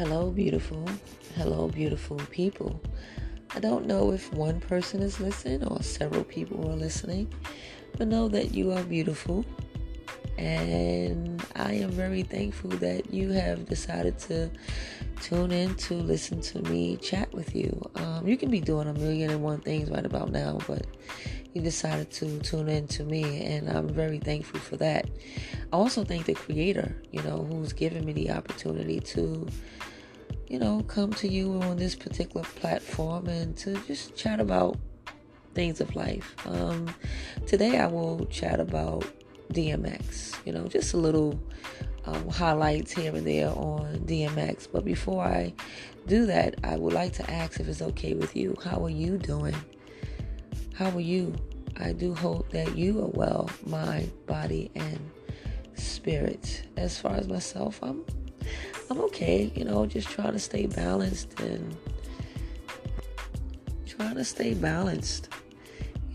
Hello, beautiful. Hello, beautiful people. I don't know if one person is listening or several people are listening, but know that you are beautiful. And I am very thankful that you have decided to tune in to listen to me chat with you. Um, you can be doing a million and one things right about now, but you decided to tune in to me, and I'm very thankful for that. I also thank the Creator, you know, who's given me the opportunity to, you know, come to you on this particular platform and to just chat about things of life. Um, today, I will chat about DMX, you know, just a little um, highlights here and there on DMX. But before I do that, I would like to ask if it's okay with you. How are you doing? How are you? I do hope that you are well, mind, body, and spirit. As far as myself, I'm I'm okay, you know, just trying to stay balanced and trying to stay balanced.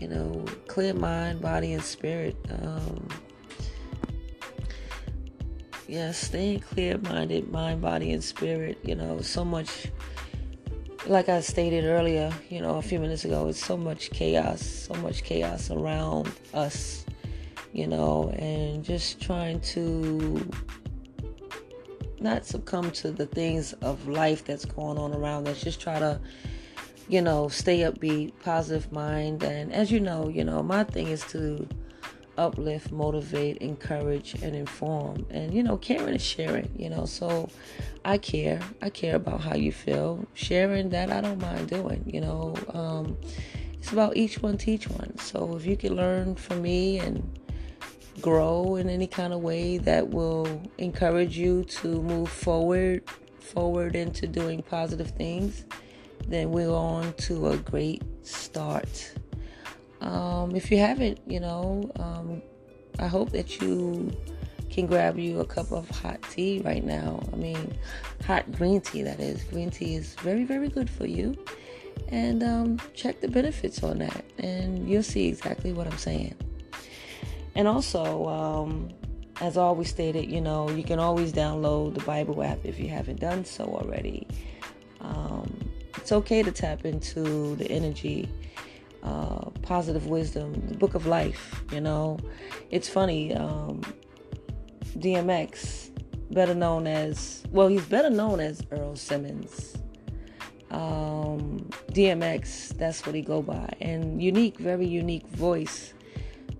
You know, clear mind, body, and spirit. Um, yeah, staying clear minded, mind, body, and spirit. You know, so much like I stated earlier, you know, a few minutes ago, it's so much chaos, so much chaos around us, you know, and just trying to not succumb to the things of life that's going on around us. Just try to, you know, stay upbeat, positive mind. And as you know, you know, my thing is to uplift, motivate, encourage, and inform. And you know, caring is sharing. You know, so I care. I care about how you feel. Sharing that I don't mind doing. You know, um, it's about each one teach one. So if you can learn from me and grow in any kind of way that will encourage you to move forward forward into doing positive things then we're on to a great start um, if you haven't, you know, um, I hope that you can grab you a cup of hot tea right now. I mean, hot green tea, that is. Green tea is very, very good for you. And um, check the benefits on that, and you'll see exactly what I'm saying. And also, um, as always stated, you know, you can always download the Bible app if you haven't done so already. Um, it's okay to tap into the energy uh, positive wisdom, the book of life. You know, it's funny. Um, DMX, better known as well, he's better known as Earl Simmons. Um, DMX, that's what he go by, and unique, very unique voice.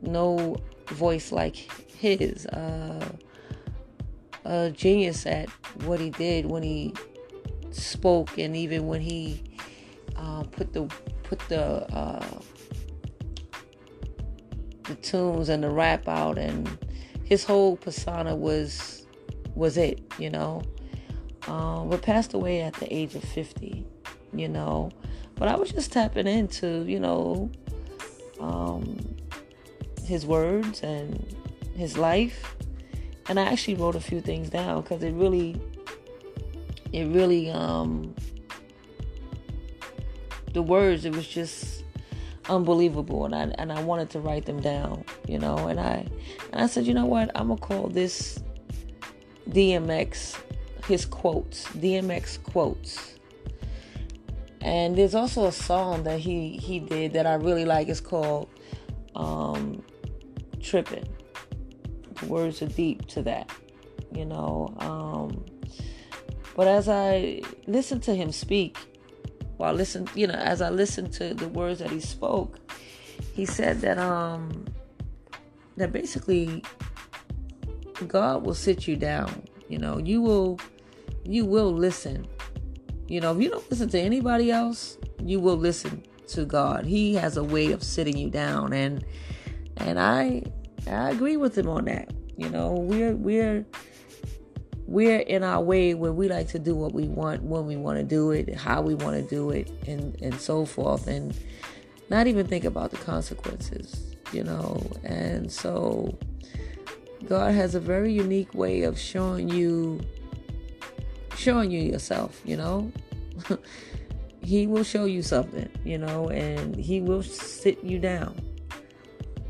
No voice like his. Uh, a genius at what he did when he spoke, and even when he uh, put the put the uh, the tunes and the rap out, and his whole persona was was it, you know. Um, but passed away at the age of 50, you know. But I was just tapping into, you know, um, his words and his life, and I actually wrote a few things down because it really, it really um, the words, it was just unbelievable and I and I wanted to write them down, you know, and I and I said, you know what, I'm gonna call this DMX his quotes, DMX quotes. And there's also a song that he he did that I really like. It's called um, "Tripping." The words are deep to that, you know. Um, but as I listened to him speak, while listen, you know, as I listened to the words that he spoke, he said that um that basically God will sit you down. You know, you will you will listen. You know, if you don't listen to anybody else, you will listen to God. He has a way of sitting you down and and I I agree with him on that. You know, we're we're we're in our way where we like to do what we want when we want to do it, how we want to do it, and and so forth, and not even think about the consequences, you know. And so, God has a very unique way of showing you, showing you yourself, you know. he will show you something, you know, and he will sit you down.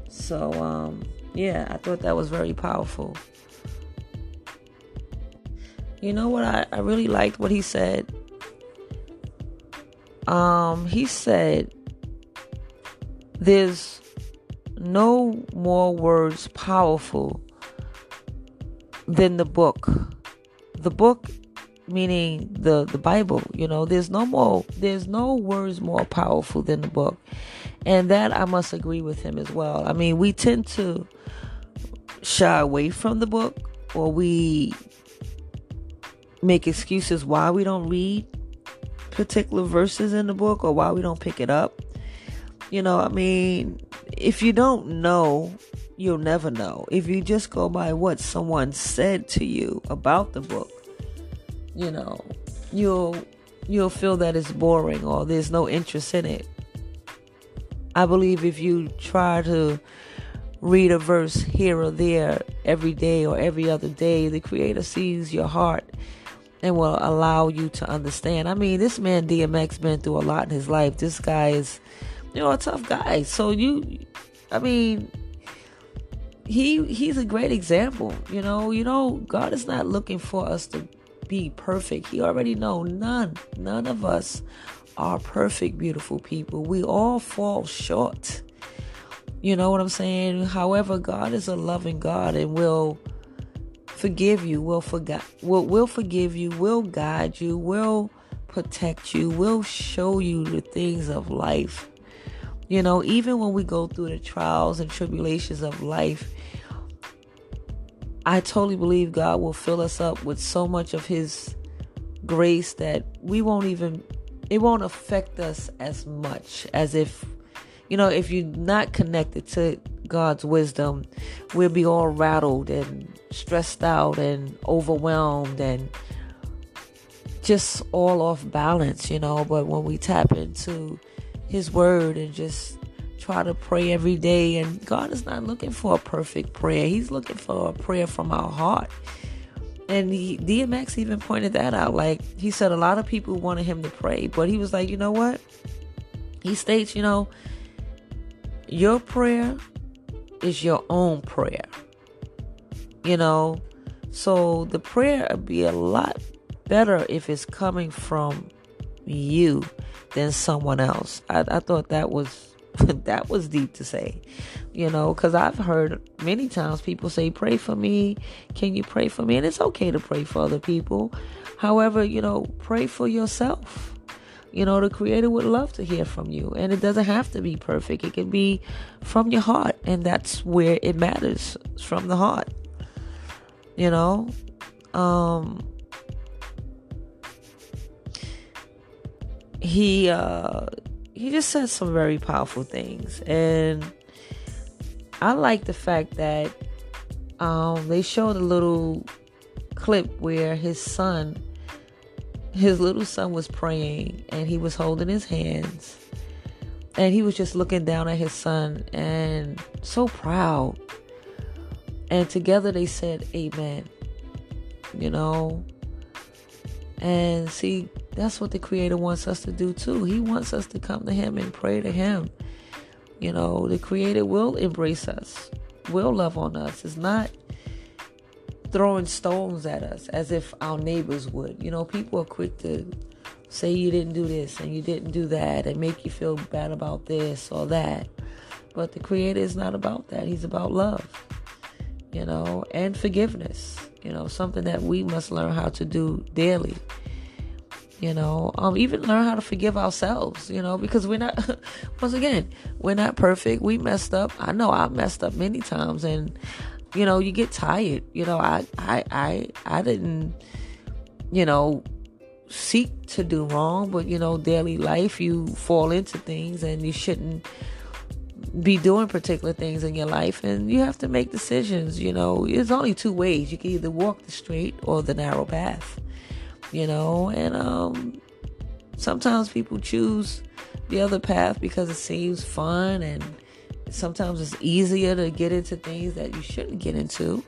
So, um, yeah, I thought that was very powerful you know what? I, I really liked what he said. Um, he said, There's no more words powerful than the book. The book meaning the the Bible, you know, there's no more there's no words more powerful than the book. And that I must agree with him as well. I mean, we tend to shy away from the book or we make excuses why we don't read particular verses in the book or why we don't pick it up. You know, I mean, if you don't know, you'll never know. If you just go by what someone said to you about the book, you know, you'll you'll feel that it's boring or there's no interest in it. I believe if you try to read a verse here or there every day or every other day, the creator sees your heart and will allow you to understand. I mean, this man DMX been through a lot in his life. This guy is, you know, a tough guy. So you, I mean, he he's a great example. You know, you know, God is not looking for us to be perfect. He already know none, none of us are perfect, beautiful people. We all fall short. You know what I'm saying? However, God is a loving God and will forgive you, will forget will will forgive you, will guide you, will protect you, will show you the things of life. You know, even when we go through the trials and tribulations of life, I totally believe God will fill us up with so much of his grace that we won't even it won't affect us as much as if you know, if you're not connected to God's wisdom, we'll be all rattled and stressed out and overwhelmed and just all off balance, you know. But when we tap into His Word and just try to pray every day, and God is not looking for a perfect prayer, He's looking for a prayer from our heart. And he, DMX even pointed that out. Like, he said a lot of people wanted him to pray, but he was like, you know what? He states, you know, your prayer is your own prayer. You know, so the prayer would be a lot better if it's coming from you than someone else. I, I thought that was that was deep to say, you know, because I've heard many times people say, "Pray for me." Can you pray for me? And it's okay to pray for other people. However, you know, pray for yourself. You know, the Creator would love to hear from you. And it doesn't have to be perfect, it can be from your heart. And that's where it matters from the heart. You know? Um, he uh he just said some very powerful things and i like the fact that um they showed a little clip where his son his little son was praying and he was holding his hands and he was just looking down at his son and so proud. And together they said, Amen. You know? And see, that's what the Creator wants us to do too. He wants us to come to Him and pray to Him. You know, the Creator will embrace us, will love on us. It's not throwing stones at us as if our neighbors would. You know, people are quick to say you didn't do this and you didn't do that and make you feel bad about this or that. But the Creator is not about that. He's about love, you know, and forgiveness. You know, something that we must learn how to do daily. You know, um, even learn how to forgive ourselves. You know, because we're not. once again, we're not perfect. We messed up. I know I messed up many times, and you know, you get tired. You know, I, I, I, I didn't, you know, seek to do wrong, but you know, daily life, you fall into things and you shouldn't be doing particular things in your life and you have to make decisions you know. There's only two ways. You can either walk the straight or the narrow path you know? And um sometimes people choose the other path because it seems fun and sometimes it's easier to get into things that you shouldn't get into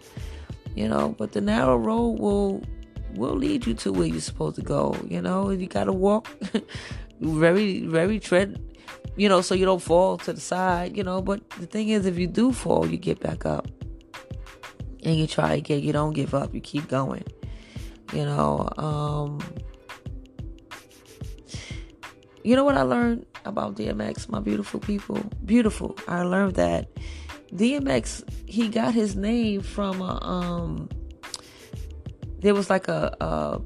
you know? But the narrow road will will lead you to where you're supposed to go you know? You got to walk very very tread you know so you don't fall to the side you know but the thing is if you do fall you get back up and you try again you don't give up you keep going You know, um, you know what I learned about DMX, my beautiful people? Beautiful. I learned that DMX he got his name from a um there was like a, a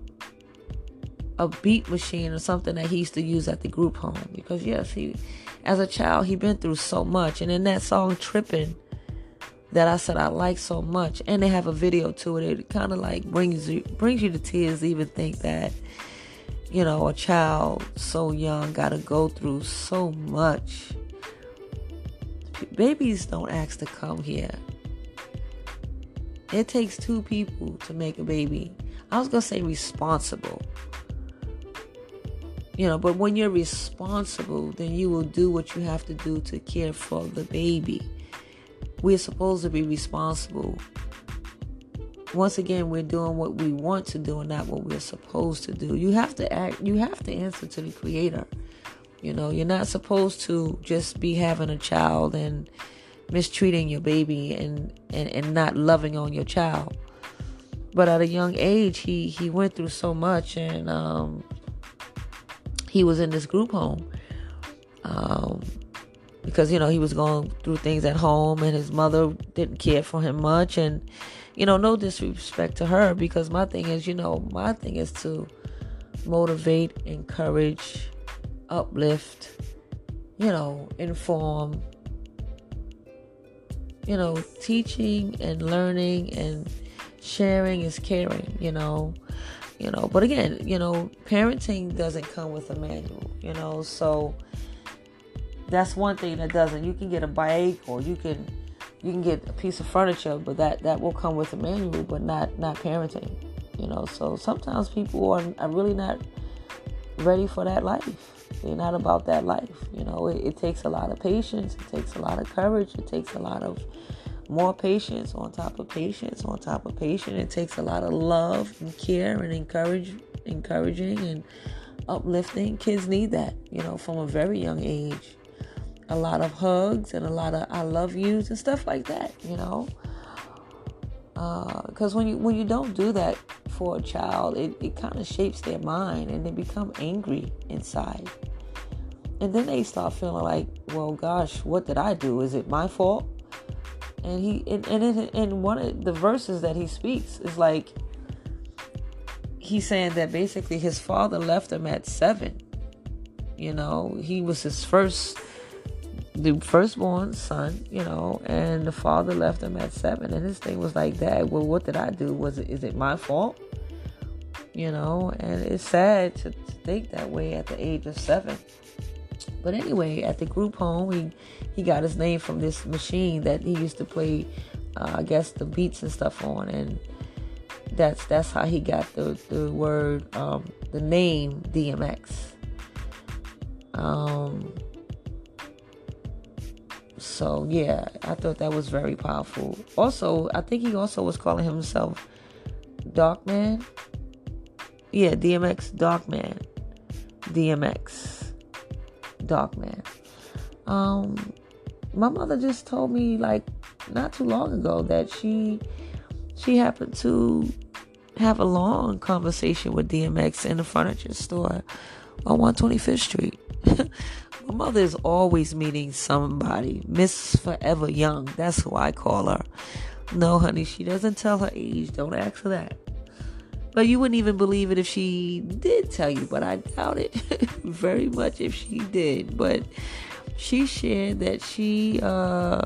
a beat machine or something that he used to use at the group home. Because yes he as a child he been through so much. And in that song tripping that I said I like so much and they have a video to it it kind of like brings you brings you to tears even think that you know a child so young got to go through so much. Babies don't ask to come here. It takes two people to make a baby. I was gonna say responsible you know, but when you're responsible, then you will do what you have to do to care for the baby. We're supposed to be responsible. Once again, we're doing what we want to do and not what we're supposed to do. You have to act, you have to answer to the creator. You know, you're not supposed to just be having a child and mistreating your baby and, and, and not loving on your child. But at a young age, he, he went through so much and, um, he was in this group home um, because you know he was going through things at home and his mother didn't care for him much. And you know no disrespect to her because my thing is you know my thing is to motivate encourage uplift you know inform you know teaching and learning and sharing is caring you know you know but again you know parenting doesn't come with a manual you know so that's one thing that doesn't you can get a bike or you can you can get a piece of furniture but that that will come with a manual but not not parenting you know so sometimes people are, are really not ready for that life. They're not about that life you know it, it takes a lot of patience it takes a lot of courage it takes a lot of more patience on top of patience on top of patience. It takes a lot of love and care and encourage, encouraging and uplifting. Kids need that, you know, from a very young age. A lot of hugs and a lot of I love yous and stuff like that, you know. Because uh, when you when you don't do that for a child, it, it kind of shapes their mind and they become angry inside. And then they start feeling like, well, gosh, what did I do? Is it my fault? And he and, and in, in one of the verses that he speaks is like he's saying that basically his father left him at seven. You know he was his first the firstborn son you know and the father left him at seven. And his thing was like that well what did i do? Was it is it my fault? You know and it's sad to, to think that way at the age of seven but anyway, at the group home, he he got his name from this machine that he used to play, uh, I guess, the beats and stuff on, and that's that's how he got the the word, um, the name DMX. Um. So yeah, I thought that was very powerful. Also, I think he also was calling himself Darkman. Yeah, DMX Darkman. DMX. Dog Man. Um, my mother just told me like not too long ago that she she happened to have a long conversation with DMX in the furniture store on 125th Street. my mother is always meeting somebody. Miss Forever Young. That's who I call her. No, honey, she doesn't tell her age. Don't ask her that. But you wouldn't even believe it if she did tell you, but I doubt it very much if she did. But she shared that she, uh,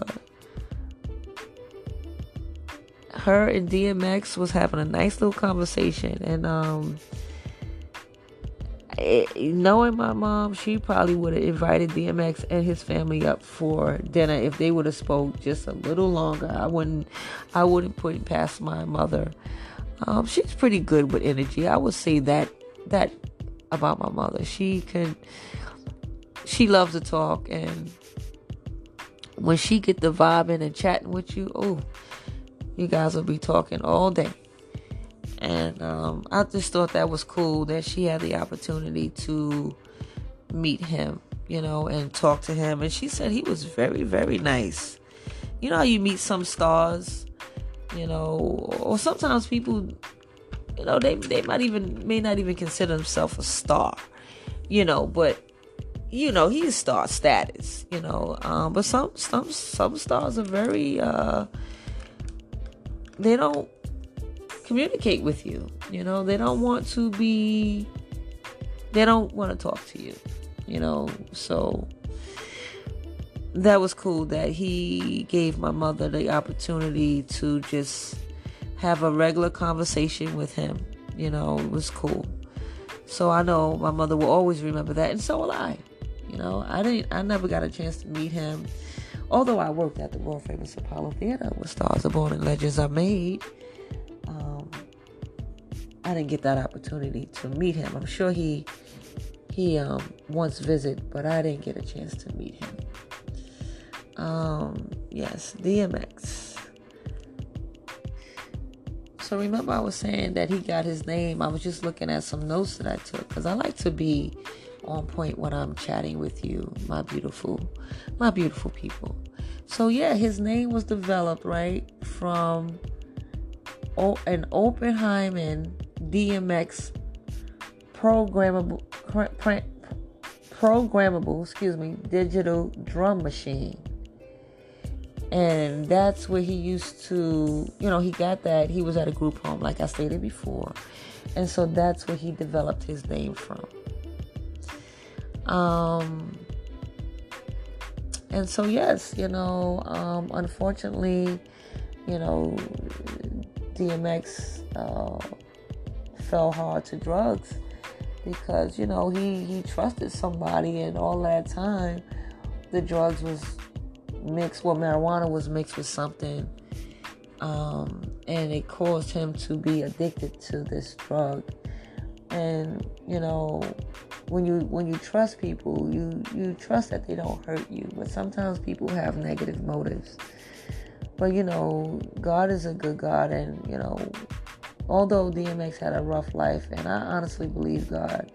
her and DMX was having a nice little conversation, and um, it, knowing my mom, she probably would have invited DMX and his family up for dinner if they would have spoke just a little longer. I wouldn't, I wouldn't put it past my mother. Um, she's pretty good with energy. I would say that that about my mother. She can she loves to talk and when she get the vibing and chatting with you, oh, you guys will be talking all day. And um, I just thought that was cool that she had the opportunity to meet him, you know, and talk to him. And she said he was very, very nice. You know how you meet some stars you know, or sometimes people you know, they they might even may not even consider themselves a star, you know, but you know, he's star status, you know. Um, but some some some stars are very uh they don't communicate with you. You know, they don't want to be they don't want to talk to you. You know, so that was cool that he gave my mother the opportunity to just have a regular conversation with him. You know, it was cool. So I know my mother will always remember that, and so will I. You know, I didn't. I never got a chance to meet him, although I worked at the world famous Apollo Theater where stars are born and legends are made. Um, I didn't get that opportunity to meet him. I'm sure he he um, once visited, but I didn't get a chance to meet him. Um, yes, DMX. So remember, I was saying that he got his name. I was just looking at some notes that I took because I like to be on point when I'm chatting with you, my beautiful, my beautiful people. So yeah, his name was developed right from an Oppenheimer DMX programmable, programmable, excuse me, digital drum machine and that's where he used to you know he got that he was at a group home like i stated before. And so that's where he developed his name from. Um and so yes you know um unfortunately you know dmx uh, fell hard to drugs because you know he he trusted somebody and all that time the drugs was mixed, well, marijuana was mixed with something, um, and it caused him to be addicted to this drug. And you know, when you when you trust people, you you trust that they don't hurt you. But sometimes people have negative motives. But you know, God is a good God, and you know, although DMX had a rough life, and I honestly believe God,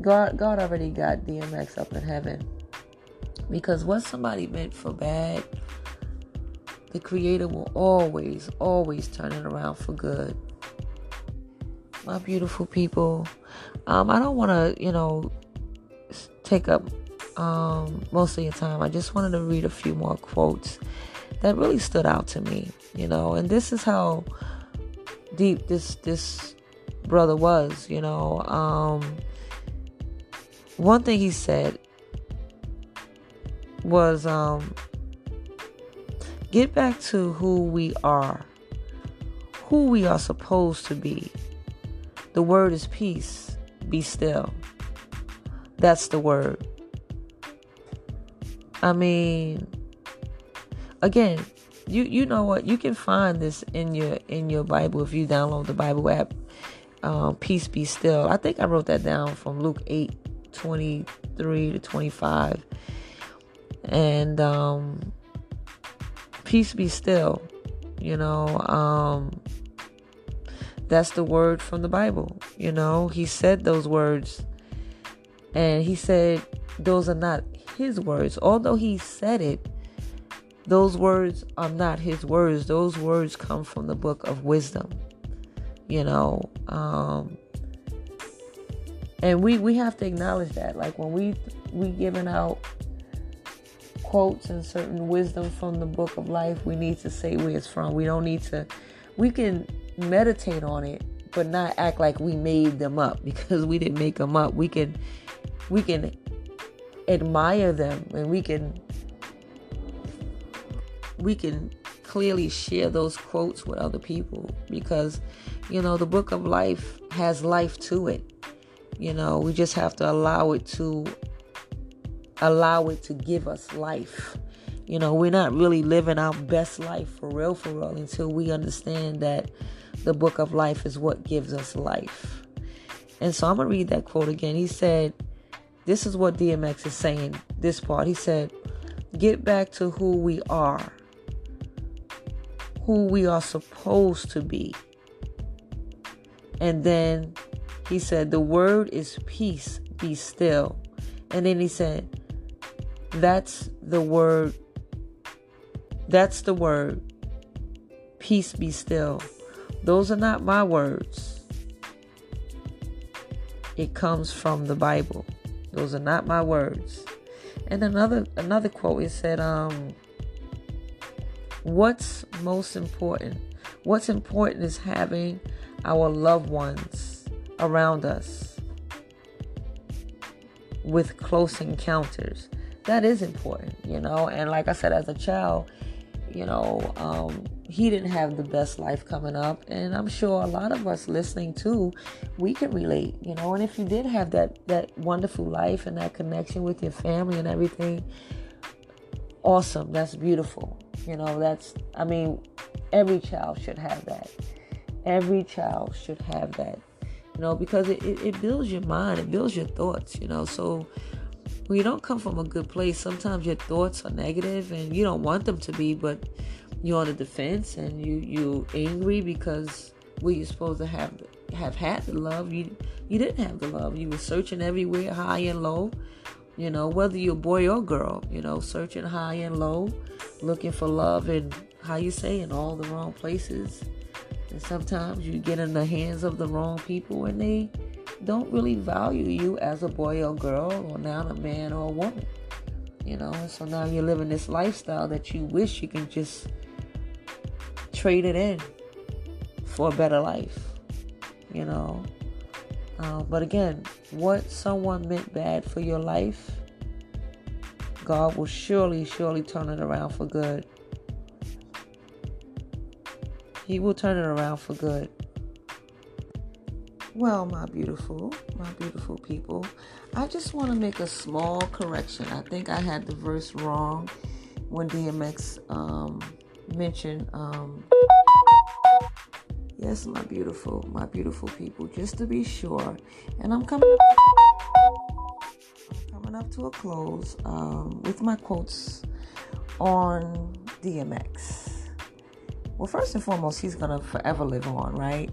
God, God already got DMX up in heaven because what somebody meant for bad, the Creator will always, always turn it around for good. My beautiful people, um, I don't want to, you know, take up um, most of your time. I just wanted to read a few more quotes that really stood out to me, you know, and this is how deep this this brother was, you know. Um, one thing he said was um, get back to who we are, who we are supposed to be. The word is peace. Be still. That's the word. I mean, again, you you know what? You can find this in your in your Bible if you download the Bible app. Um, peace be still. I think I wrote that down from Luke 8, 23 to 25 and um, peace be still. You know, um, that's the word from the Bible. You know, he said those words, and he said those are not his words. Although he said it, those words are not his words. Those words come from the book of wisdom. You know, um, and we we have to acknowledge that. Like when we we giving out quotes and certain wisdom from the book of life, we need to say where it's from. We don't need to, we can meditate on it, but not act like we made them up because we didn't make them up. We can, we can admire them and we can, we can clearly share those quotes with other people because, you know, the book of life has life to it. You know, we just have to allow it to allow it to give us life. You know, we're not really living our best life for real, for real, until we understand that the book of life is what gives us life. And so I'm going to read that quote again. He said, This is what DMX is saying, this part. He said, Get back to who we are, who we are supposed to be. And then he said, The word is peace, be still. And then he said, that's the word. That's the word. Peace be still. Those are not my words. it comes from the Bible. Those are not my words. And another another quote it said, um, what's most important? What's important is having our loved ones around us with close encounters. That is important, you know. And like I said, as a child, you know, um, he didn't have the best life coming up. And I'm sure a lot of us listening too, we can relate, you know. And if you did have that, that wonderful life and that connection with your family and everything, awesome. That's beautiful. You know, that's, I mean, every child should have that. Every child should have that, you know, because it, it, it builds your mind, it builds your thoughts, you know. So, when you don't come from a good place, sometimes your thoughts are negative and you don't want them to be, but you're on the defense and you you angry because were you're supposed to have have had the love. You you didn't have the love. You were searching everywhere high and low you know whether you're a boy or girl you know searching high and low looking for love and how you say in all the wrong places and sometimes you get in the hands of the wrong people and they don't really value you as a boy or girl or now a man or a woman you know so now you're living this lifestyle that you wish you can just trade it in for a better life, you know. Uh, but again, what someone meant bad for your life, God will surely, surely turn it around for good. He will turn it around for good. Well, my beautiful, my beautiful people, I just want to make a small correction. I think I had the verse wrong when DMX um, mentioned um, Yes, my beautiful, my beautiful people, just to be sure. And I'm coming up, I'm coming up to a close um, with my quotes on DMX. Well, first and foremost, he's gonna forever live on, right?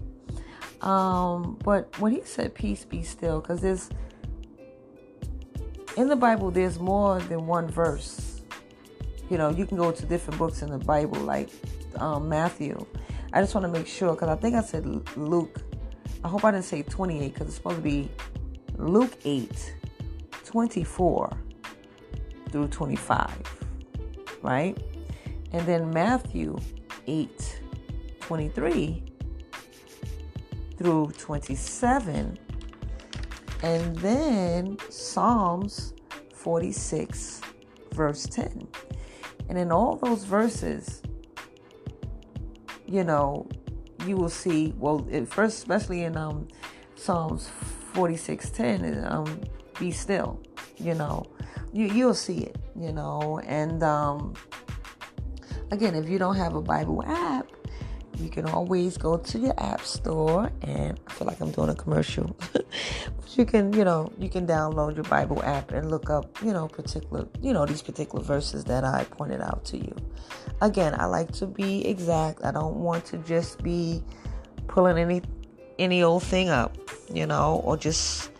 Um, but when he said peace be still, because there's in the Bible there's more than one verse. You know, you can go to different books in the Bible, like um, Matthew I just want to make sure because I think I said Luke. I hope I didn't say 28 because it's supposed to be Luke 8, 24 through 25, right? And then Matthew 8, 23 through 27. And then Psalms 46, verse 10. And in all those verses, you know, you will see, well, first, especially in um, Psalms 46:10, um, be still, you know, you, you'll see it, you know, and um, again, if you don't have a Bible app, you can always go to your app store and I feel like I'm doing a commercial. but you can, you know, you can download your Bible app and look up, you know, particular, you know, these particular verses that I pointed out to you. Again, I like to be exact. I don't want to just be pulling any any old thing up, you know, or just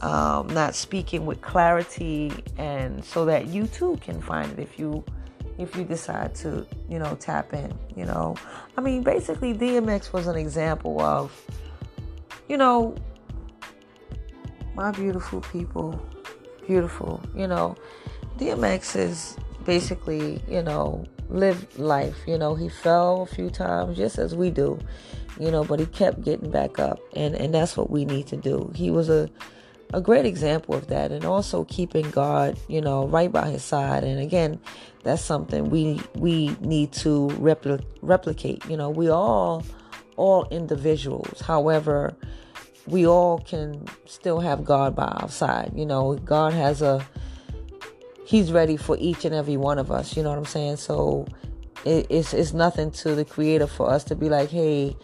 um, not speaking with clarity and so that you too can find it if you if you decide to, you know, tap in, you know. I mean, basically, DMX was an example of, you know, my beautiful people, beautiful, you know. DMX is basically, you know, lived life. You know, he fell a few times just as we do, you know, but he kept getting back up. And, and that's what we need to do. He was a a great example of that and also keeping God, you know, right by his side. And again, that's something we we need to repl- replicate. You know, we all all individuals. However, we all can still have God by our side. You know, God has a he's ready for each and every one of us, you know what I'm saying? So it, it's it's nothing to the creator for us to be like, "Hey,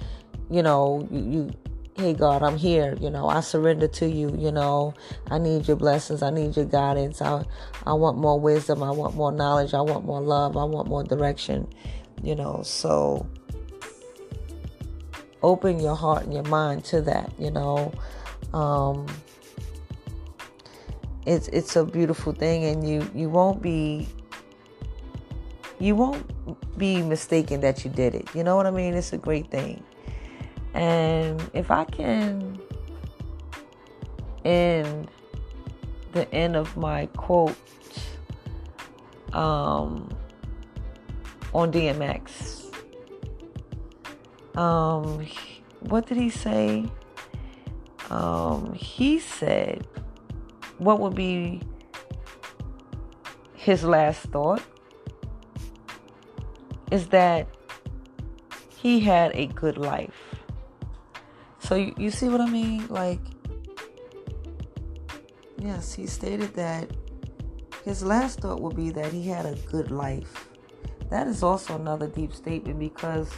you know, you, you hey God, I'm here, you know, I surrender to you, you know, I need your blessings, I need your guidance, I I want more wisdom, I want more knowledge, I want more love, I want more direction, you know, so open your heart and your mind to that, you know. Um it's it's a beautiful thing and you you won't be you won't be mistaken that you did it. You know what I mean? It's a great thing. And if I can end the end of my quote um, on DMX. Um, what did he say? Um, he said, what would be his last thought is that he had a good life. So you, you see what I mean? Like, yes, he stated that his last thought would be that he had a good life. That is also another deep statement because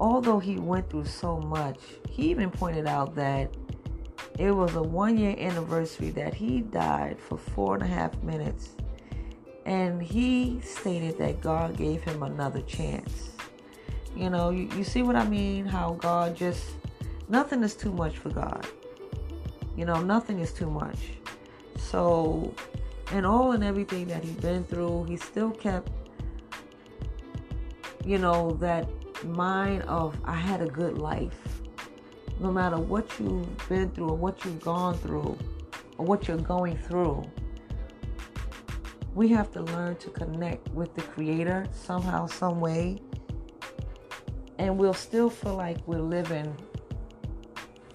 although he went through so much, he even pointed out that it was a one year anniversary that he died for four and a half minutes. And he stated that God gave him another chance. You know, you, you see what I mean? How God just, nothing is too much for God. You know, nothing is too much. So, and all and everything that he's been through, he still kept, you know, that mind of, I had a good life. No matter what you've been through or what you've gone through or what you're going through, we have to learn to connect with the Creator somehow, some way and we'll still feel like we're living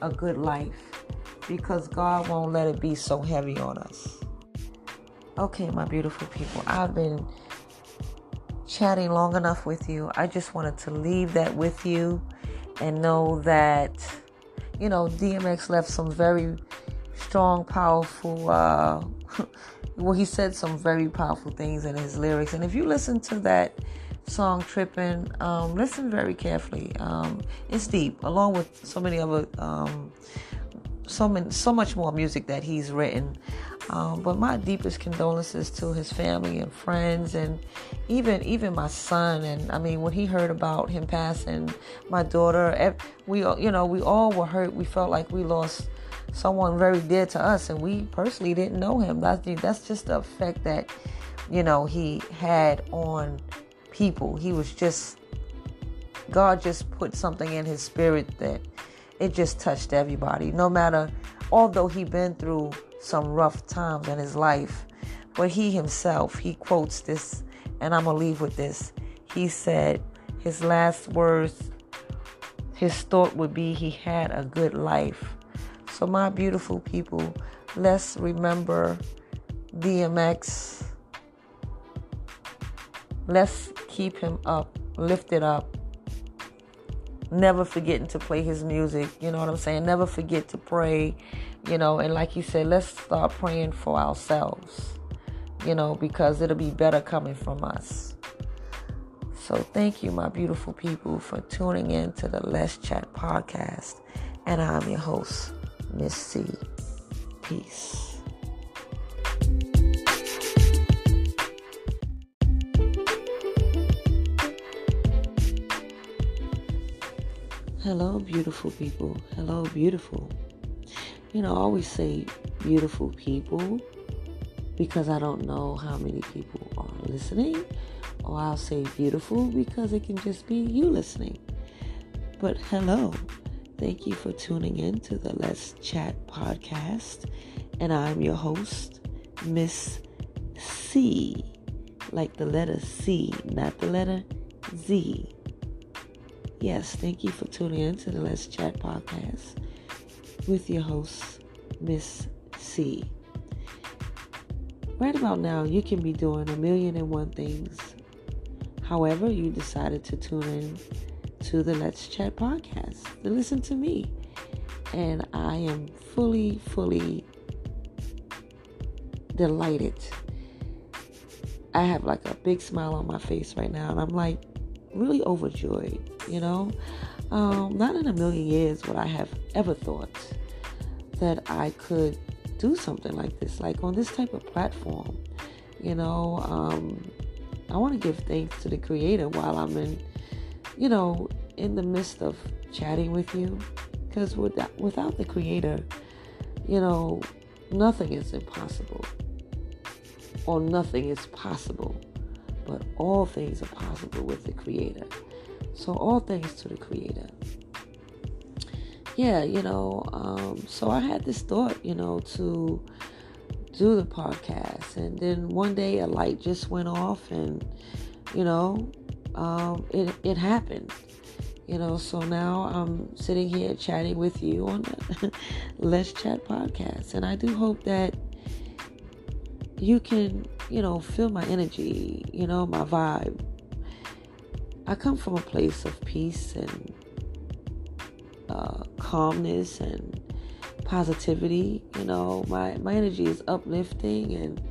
a good life because God won't let it be so heavy on us. Okay, my beautiful people, I've been chatting long enough with you. I just wanted to leave that with you and know that, you know, DMX left some very strong, powerful, uh, well, he said some very powerful things in his lyrics. And if you listen to that, song Tripping, um, listen very carefully. Um, it's deep, along with so many other, um, so many, so much more music that he's written. Um, but my deepest condolences to his family and friends, and even even my son. And I mean, when he heard about him passing, my daughter, we you know we all were hurt. We felt like we lost someone very dear to us, and we personally didn't know him. That's that's just the effect that you know he had on people. He was just, God just put something in his spirit that it just touched everybody. No matter, although he been through some rough times in his life, but he himself, he quotes this, and I'm going to leave with this. He said his last words, his thought would be he had a good life. So, my beautiful people, let's remember DMX. Let's keep him up, lifted up. Never forgetting to play his music, you know what I'm saying? Never forget to pray, you know, and like you said, let's start praying for ourselves, you know, because it'll be better coming from us. So thank you, my beautiful people, for tuning in to the Let's Chat podcast. And I'm your host, Miss C. Peace. Hello, beautiful people. Hello, beautiful. You know, I always say beautiful people because I don't know how many people are listening, or I'll say beautiful because it can just be you listening. But hello, thank you for tuning in to the Let's Chat podcast, and I'm your host, Miss C, like the letter C, not the letter Z. Yes, thank you for tuning in to the Let's Chat podcast with your host, Miss C. Right about now, you can be doing a million and one things. However, you decided to tune in to the Let's Chat podcast to listen to me. And I am fully, fully delighted. I have like a big smile on my face right now, and I'm like really overjoyed you know? Um, not in a million years would I have ever thought that I could do something like this, like on this type of platform. You know, um, I want to give thanks to the Creator while I'm in, you know, in the midst of chatting with you. Because without, without the Creator, you know, nothing is impossible or nothing is possible. But all things are possible with the Creator. So, all thanks to the Creator. yeah, you know, um, so I had this thought, you know, to do the podcast. And then one day a light just went off and, you know, um, it, it happened. You know, so now I'm sitting here chatting with you on the Let's Chat podcast. And I do hope that you can, you know, feel my energy, you know, my vibe. I come from a place of peace and uh, calmness and positivity. You know, my, my energy is uplifting and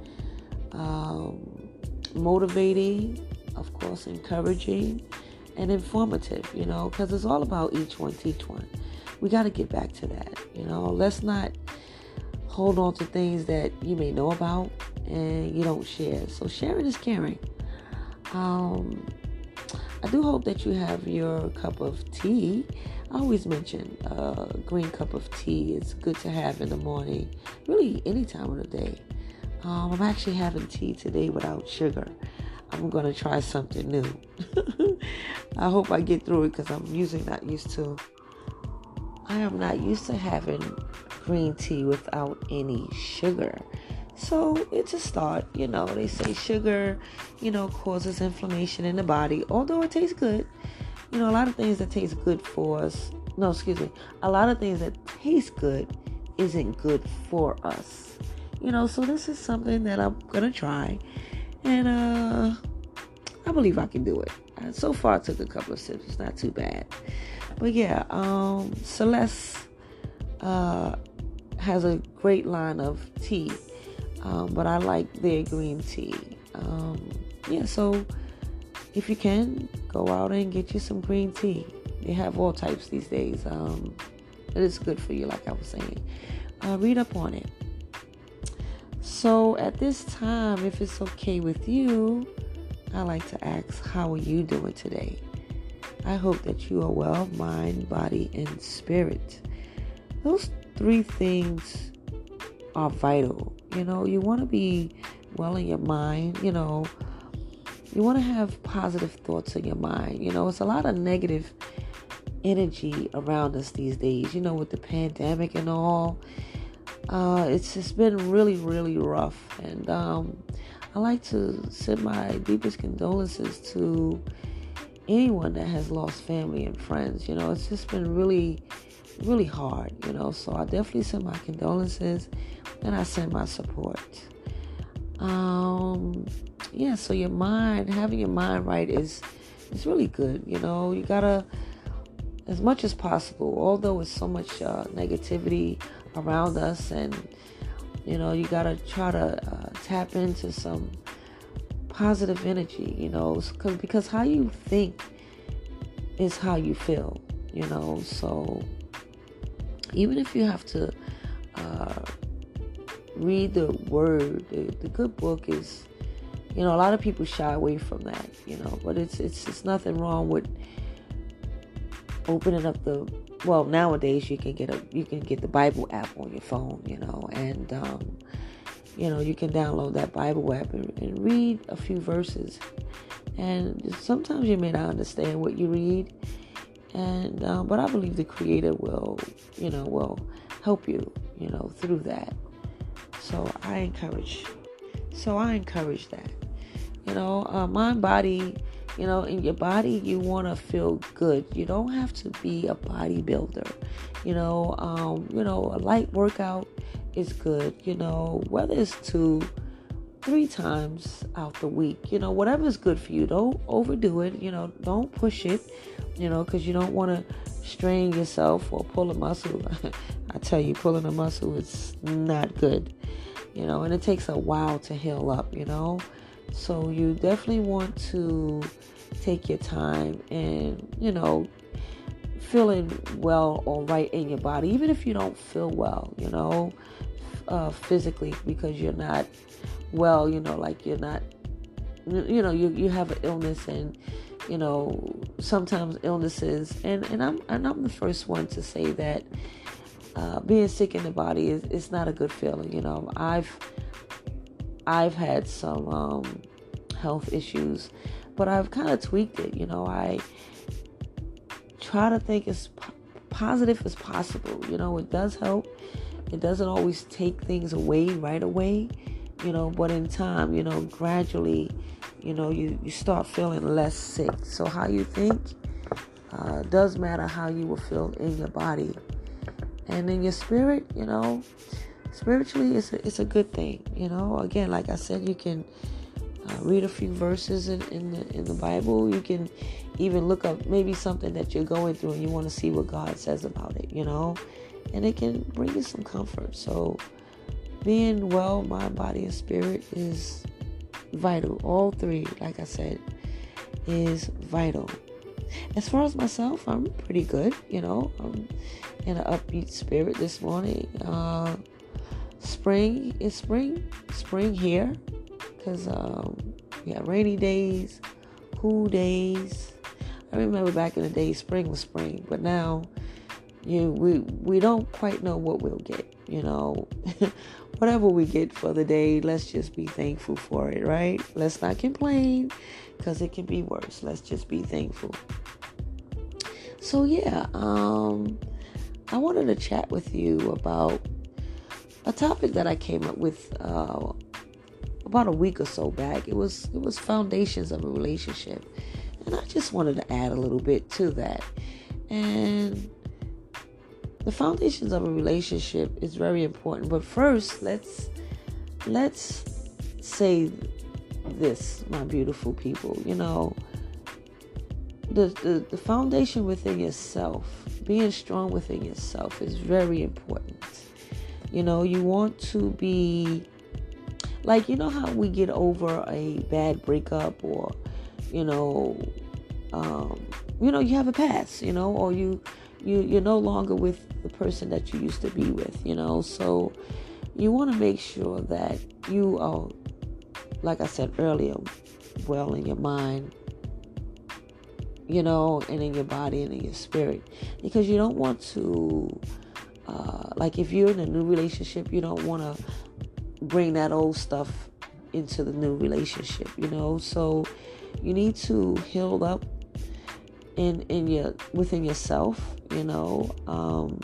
um, motivating, of course, encouraging and informative, you know, because it's all about each one teach one. We got to get back to that, you know. Let's not hold on to things that you may know about and you don't share. So sharing is caring. Um, I do hope that you have your cup of tea. I always mention a uh, green cup of tea is good to have in the morning, really any time of the day. Um, I'm actually having tea today without sugar. I'm gonna try something new. I hope I get through it because I'm usually not used to. I am not used to having green tea without any sugar. So it's a start, you know. They say sugar, you know, causes inflammation in the body, although it tastes good. You know, a lot of things that taste good for us, no, excuse me, a lot of things that taste good isn't good for us. You know, so this is something that I'm gonna try, and uh, I believe I can do it. Uh, so far, I took a couple of sips. It's not too bad, but yeah, um, Celeste uh, has a great line of tea, um, but I like their green tea. Um, yeah, so if you can, go out and get you some green tea. They have all types these days. Um, it is good for you, like I was saying. Uh, read up on it. So at this time, if it's okay with you, I like to ask, how are you doing today? I hope that you are well, mind, body, and spirit. Those three things are vital. You know, you want to be well in your mind, you know, you want to have positive thoughts in your mind. You know, it's a lot of negative energy around us these days, you know, with the pandemic and all. Uh, it's just been really, really rough. And um, I like to send my deepest condolences to anyone that has lost family and friends. You know, it's just been really, really hard, you know. So I definitely send my condolences and I send my support. Um, yeah, so your mind, having your mind right is is really good. You know, you gotta as much as possible. Although it's so much uh, negativity around us, and you know, you gotta try to uh, tap into some positive energy. You know, cause, because how you think is how you feel. You know, so even if you have to uh, read the word, the, the good book is you know, a lot of people shy away from that, you know, but it's it's it's nothing wrong with opening up the well, nowadays you can get a you can get the Bible app on your phone, you know, and um, you know, you can download that Bible app and, and read a few verses. And sometimes you may not understand what you read, and um, but I believe the Creator will, you know, will help you, you know, through that. So I encourage. So I encourage that. You know, uh, mind, body, you know, in your body, you want to feel good. You don't have to be a bodybuilder. You know, um, you know, a light workout is good. You know, whether it's two, three times out the week. You know, whatever is good for you. Don't overdo it. You know, don't push it. You know, because you don't want to strain yourself or pull a muscle. I tell you, pulling a muscle is not good. You know, and it takes a while to heal up. You know. So you definitely want to take your time and, you know, feeling well or right in your body, even if you don't feel well, you know, uh, physically because you're not well, you know, like you're not, you know, you, you have an illness and, you know, sometimes illnesses, and, and I'm and I'm the first one to say that uh, being sick in the body is, is not a good feeling. You know, I've I've had some um, health issues, but I've kind of tweaked it. You know, I try to think as positive as possible. You know, it does help. It doesn't always take things away right away, you know, but in time, you know, gradually, you know, you, you start feeling less sick. So, how you think uh, does matter how you will feel in your body. And in your spirit, you know, spiritually, it's a, it's a good thing. You know, again, like I said, you can uh, read a few verses in, in the in the Bible. You can even look up maybe something that you're going through and you want to see what God says about it. You know, and it can bring you some comfort. So, being well, mind, body, and spirit is vital. All three, like I said, is vital. As far as myself, I'm pretty good. You know, I'm in an upbeat spirit this morning. Uh, spring is spring, spring here, because um, we rainy days, cool days. I remember back in the day, spring was spring, but now you we we don't quite know what we'll get. You know, whatever we get for the day, let's just be thankful for it, right? Let's not complain because it can be worse. Let's just be thankful. So yeah, um, I wanted to chat with you about a topic that I came up with uh, about a week or so back. It was it was foundations of a relationship, and I just wanted to add a little bit to that. And the foundations of a relationship is very important. But first, let's let's say this, my beautiful people. You know, the, the, the foundation within yourself, being strong within yourself is very important. You know, you want to be like, you know how we get over a bad breakup or, you know, um, you know, you have a past, you know, or you you you're no longer with the person that you used to be with, you know. So you want to make sure that you are like I said earlier, well in your mind, you know, and in your body and in your spirit. Because you don't want to, uh, like, if you're in a new relationship, you don't want to bring that old stuff into the new relationship, you know. So you need to heal up in in your within yourself, you know. Um,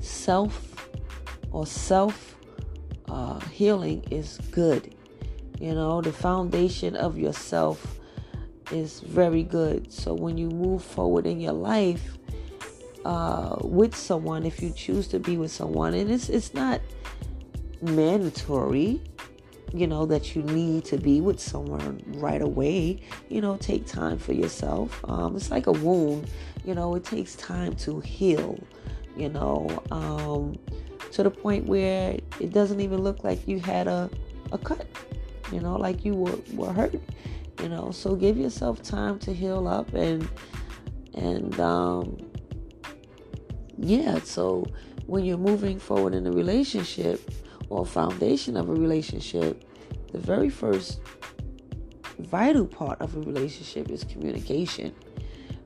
self or self uh, healing is good. You know, the foundation of yourself is very good. So when you move forward in your life uh, with someone, if you choose to be with someone, and it's it's not mandatory, you know, that you need to be with someone right away. You know, take time for yourself. Um, it's like a wound. You know, it takes time to heal. You know, um, to the point where it doesn't even look like you had a a cut. You know, like you were, were hurt you know so give yourself time to heal up and and um yeah so when you're moving forward in a relationship or foundation of a relationship the very first vital part of a relationship is communication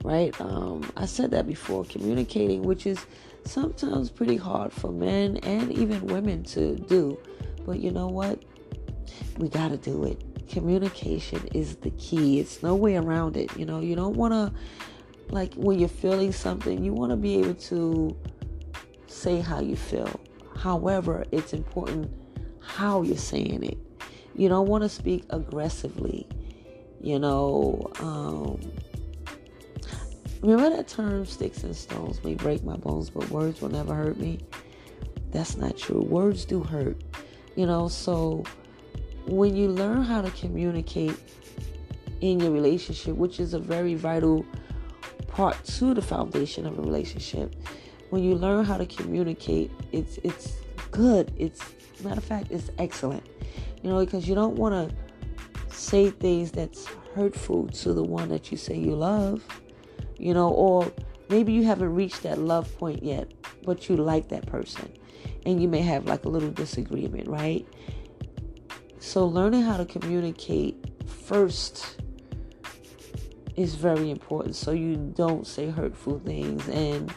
right um, i said that before communicating which is sometimes pretty hard for men and even women to do but you know what we got to do it communication is the key. It's no way around it. You know, you don't want to, like, when you're feeling something, you want to be able to say how you feel. However, it's important how you're saying it. You don't want to speak aggressively. You know, um, remember that term sticks and stones may break my bones, but words will never hurt me? That's not true. Words do hurt. You know, so when you learn how to communicate in your relationship, which is a very vital part to the foundation of a relationship, when you learn how to communicate, it's it's good. It's matter of fact, it's excellent. You know, because you don't want to say things that's hurtful to the one that you say you love. You know, or maybe you haven't reached that love point yet, but you like that person. And you may have like a little disagreement, right? So, learning how to communicate first is very important so you don't say hurtful things and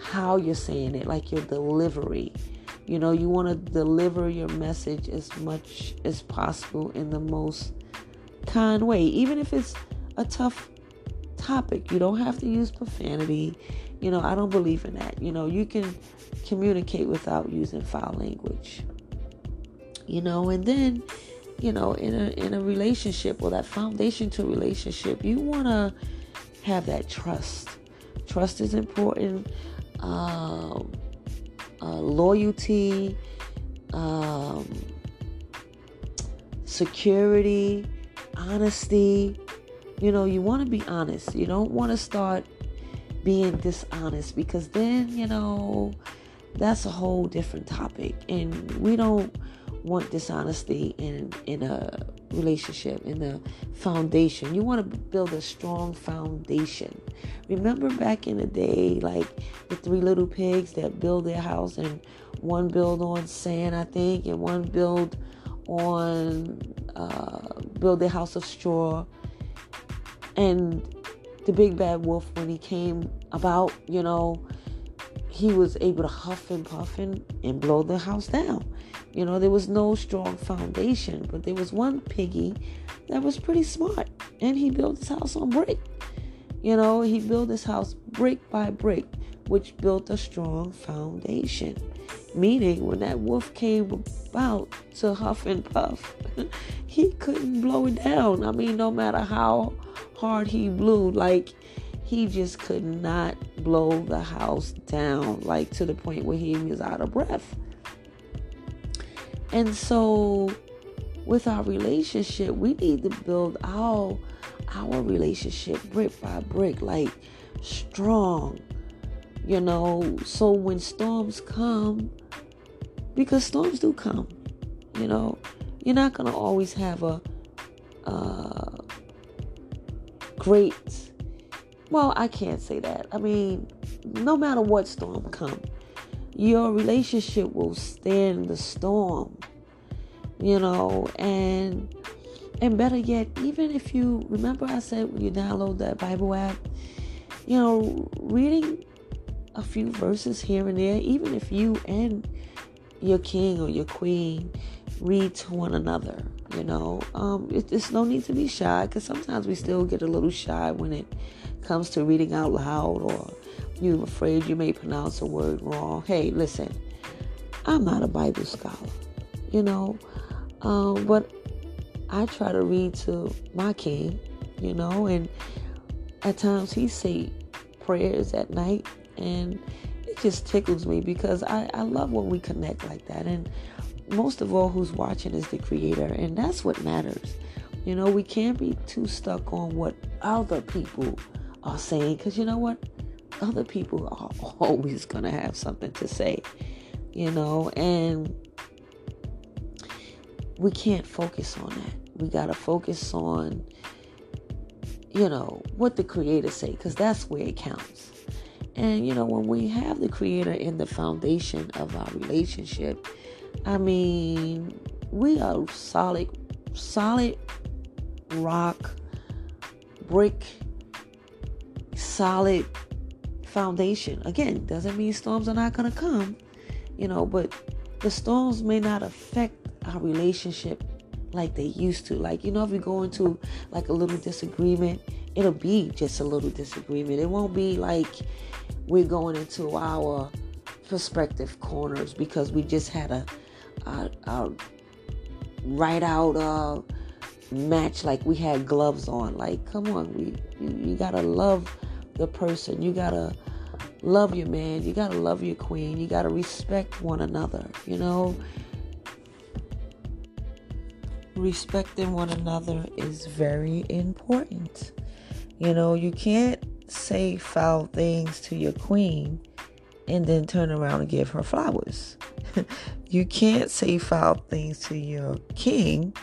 how you're saying it, like your delivery. You know, you want to deliver your message as much as possible in the most kind way, even if it's a tough topic. You don't have to use profanity. You know, I don't believe in that. You know, you can communicate without using foul language. You know, and then, you know, in a in a relationship or that foundation to a relationship, you want to have that trust. Trust is important. Um, uh, loyalty, um, security, honesty. You know, you want to be honest. You don't want to start being dishonest because then, you know, that's a whole different topic. And we don't want dishonesty in in a relationship in the foundation. You want to build a strong foundation. Remember back in the day like the three little pigs that build their house and one build on sand i think and one build on uh, build their house of straw. And the big bad wolf when he came about you know he was able to huff and puff and, and blow the house down you know, there was no strong foundation, but there was one piggy that was pretty smart, and he built his house on brick. You know, he built his house brick by brick, which built a strong foundation. Meaning, when that wolf came about to huff and puff, he couldn't blow it down. I mean, no matter how hard he blew, like he just could not blow the house down, like to the point where he was out of breath. And so with our relationship, we need to build our our relationship brick by brick, like strong. You know, so when storms come, because storms do come, you know, you're not gonna always have a uh, great. Well, I can't say that. I mean, no matter what storm come, your relationship will stand the storm you know and and better yet even if you remember i said when you download that bible app you know reading a few verses here and there even if you and your king or your queen read to one another you know um it, there's no need to be shy because sometimes we still get a little shy when it comes to reading out loud or you're afraid you may pronounce a word wrong. Hey, listen, I'm not a Bible scholar, you know, um, but I try to read to my King, you know, and at times he say prayers at night, and it just tickles me because I, I love when we connect like that. And most of all, who's watching is the Creator, and that's what matters. You know, we can't be too stuck on what other people are saying because you know what? other people are always going to have something to say, you know, and we can't focus on that. We got to focus on, you know, what the creator say because that's where it counts. And you know, when we have the creator in the foundation of our relationship, I mean, we are solid solid rock brick solid foundation. Again, doesn't mean storms are not going to come, you know, but the storms may not affect our relationship like they used to. Like, you know, if we go into like a little disagreement, it'll be just a little disagreement. It won't be like we're going into our perspective corners because we just had a, a, a right out uh, match like we had gloves on. Like, come on, we you, you gotta love the person. You gotta love your man. You gotta love your queen. You gotta respect one another. You know, respecting one another is very important. You know, you can't say foul things to your queen and then turn around and give her flowers. you can't say foul things to your king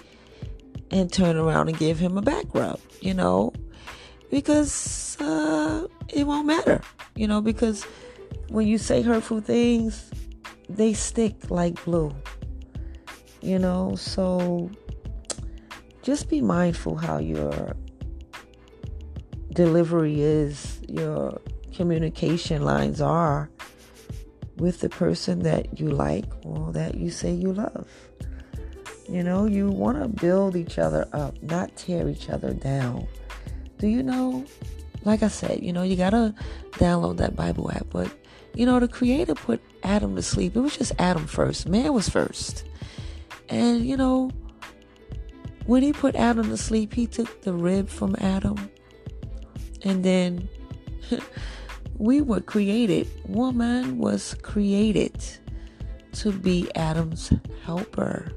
and turn around and give him a back rub, you know, because uh, it won't matter, you know, because when you say hurtful things, they stick like glue, you know. So just be mindful how your delivery is, your communication lines are with the person that you like or that you say you love. You know, you want to build each other up, not tear each other down. Do you know like I said, you know, you gotta download that Bible app. But, you know, the Creator put Adam to sleep. It was just Adam first. Man was first. And, you know, when he put Adam to sleep, he took the rib from Adam. And then we were created, woman was created to be Adam's helper.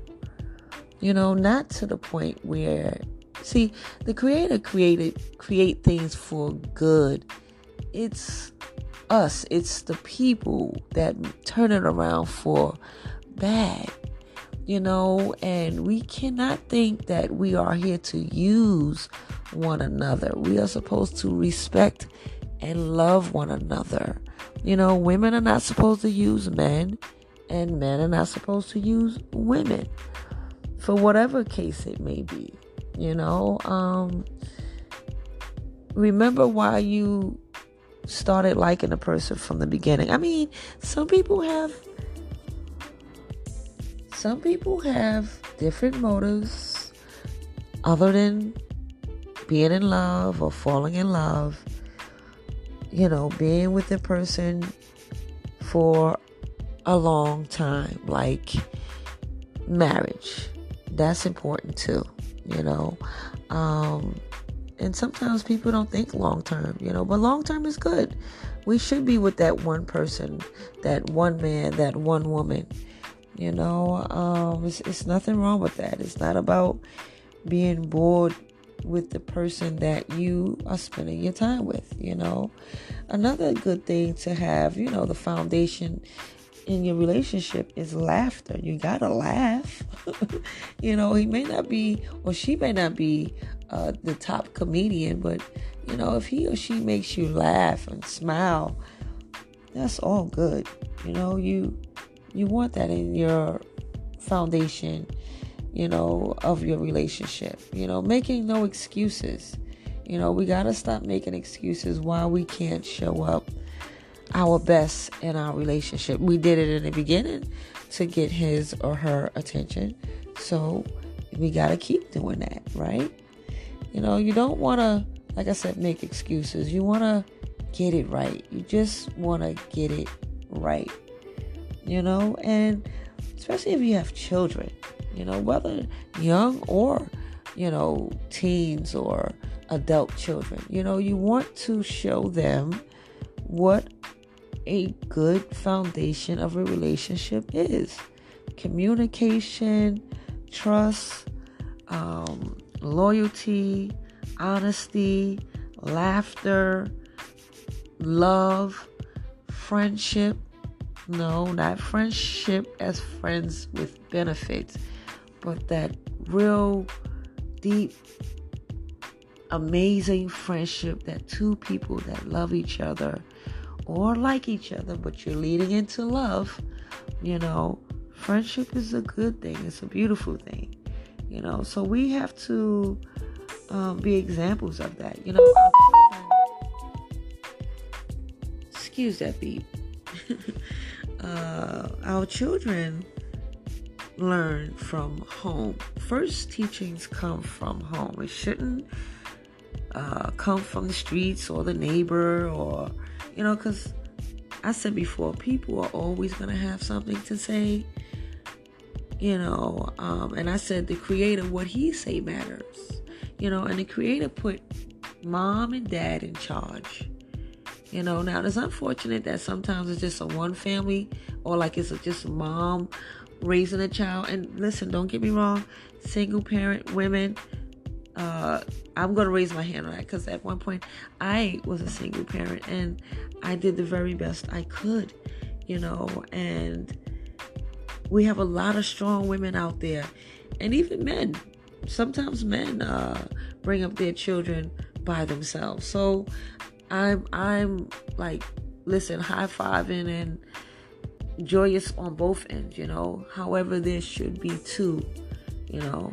You know, not to the point where see the creator created create things for good. It's us, it's the people that turn it around for bad. You know, and we cannot think that we are here to use one another. We are supposed to respect and love one another. You know, women are not supposed to use men, and men are not supposed to use women for whatever case it may be. You know, um, remember why you started liking a person from the beginning. I mean, some people have some people have different motives other than being in love or falling in love you know, being with the person for a long time, like marriage. That's important too, you know. Um, and sometimes people don't think long term, you know, but long term is good. We should be with that one person, that one man, that one woman. You know, um, it's, it's nothing wrong with that. It's not about being bored with the person that you are spending your time with, you know. Another good thing to have, you know, the foundation in your relationship is laughter. You gotta laugh. you know, he may not be, or she may not be uh, the top comedian, but you know, if he or she makes you laugh and smile, that's all good. You know, you you want that in your foundation you know, of your relationship. You know, making no excuses. You know, we got to stop making excuses why we can't show up our best in our relationship. We did it in the beginning to get his or her attention. So we got to keep doing that, right? You know, you don't want to, like I said, make excuses. You want to get it right. You just want to get it right. You know, and especially if you have children you know, whether young or, you know, teens or adult children. You know, you want to show them what a good foundation of a relationship is communication, trust, um, loyalty, honesty, laughter, love, friendship. No, not friendship as friends with benefits but that real deep, amazing friendship that two people that love each other or like each other, but you're leading into love, you know, friendship is a good thing. It's a beautiful thing, you know. So we have to um, be examples of that, you know. excuse that beep. uh, our children learn from home. First teachings come from home. It shouldn't uh, come from the streets or the neighbor or, you know, because I said before, people are always going to have something to say, you know. Um, and I said the creator, what he say matters, you know, and the creator put mom and dad in charge. You know, now it's unfortunate that sometimes it's just a one family or like it's a, just mom raising a child. And listen, don't get me wrong, single parent women, uh, I'm to raise my hand on that because at one point I was a single parent and I did the very best I could, you know, and we have a lot of strong women out there and even men. Sometimes men uh, bring up their children by themselves. So I'm I'm like listen, high fiving and joyous on both ends, you know. However, there should be two, you know.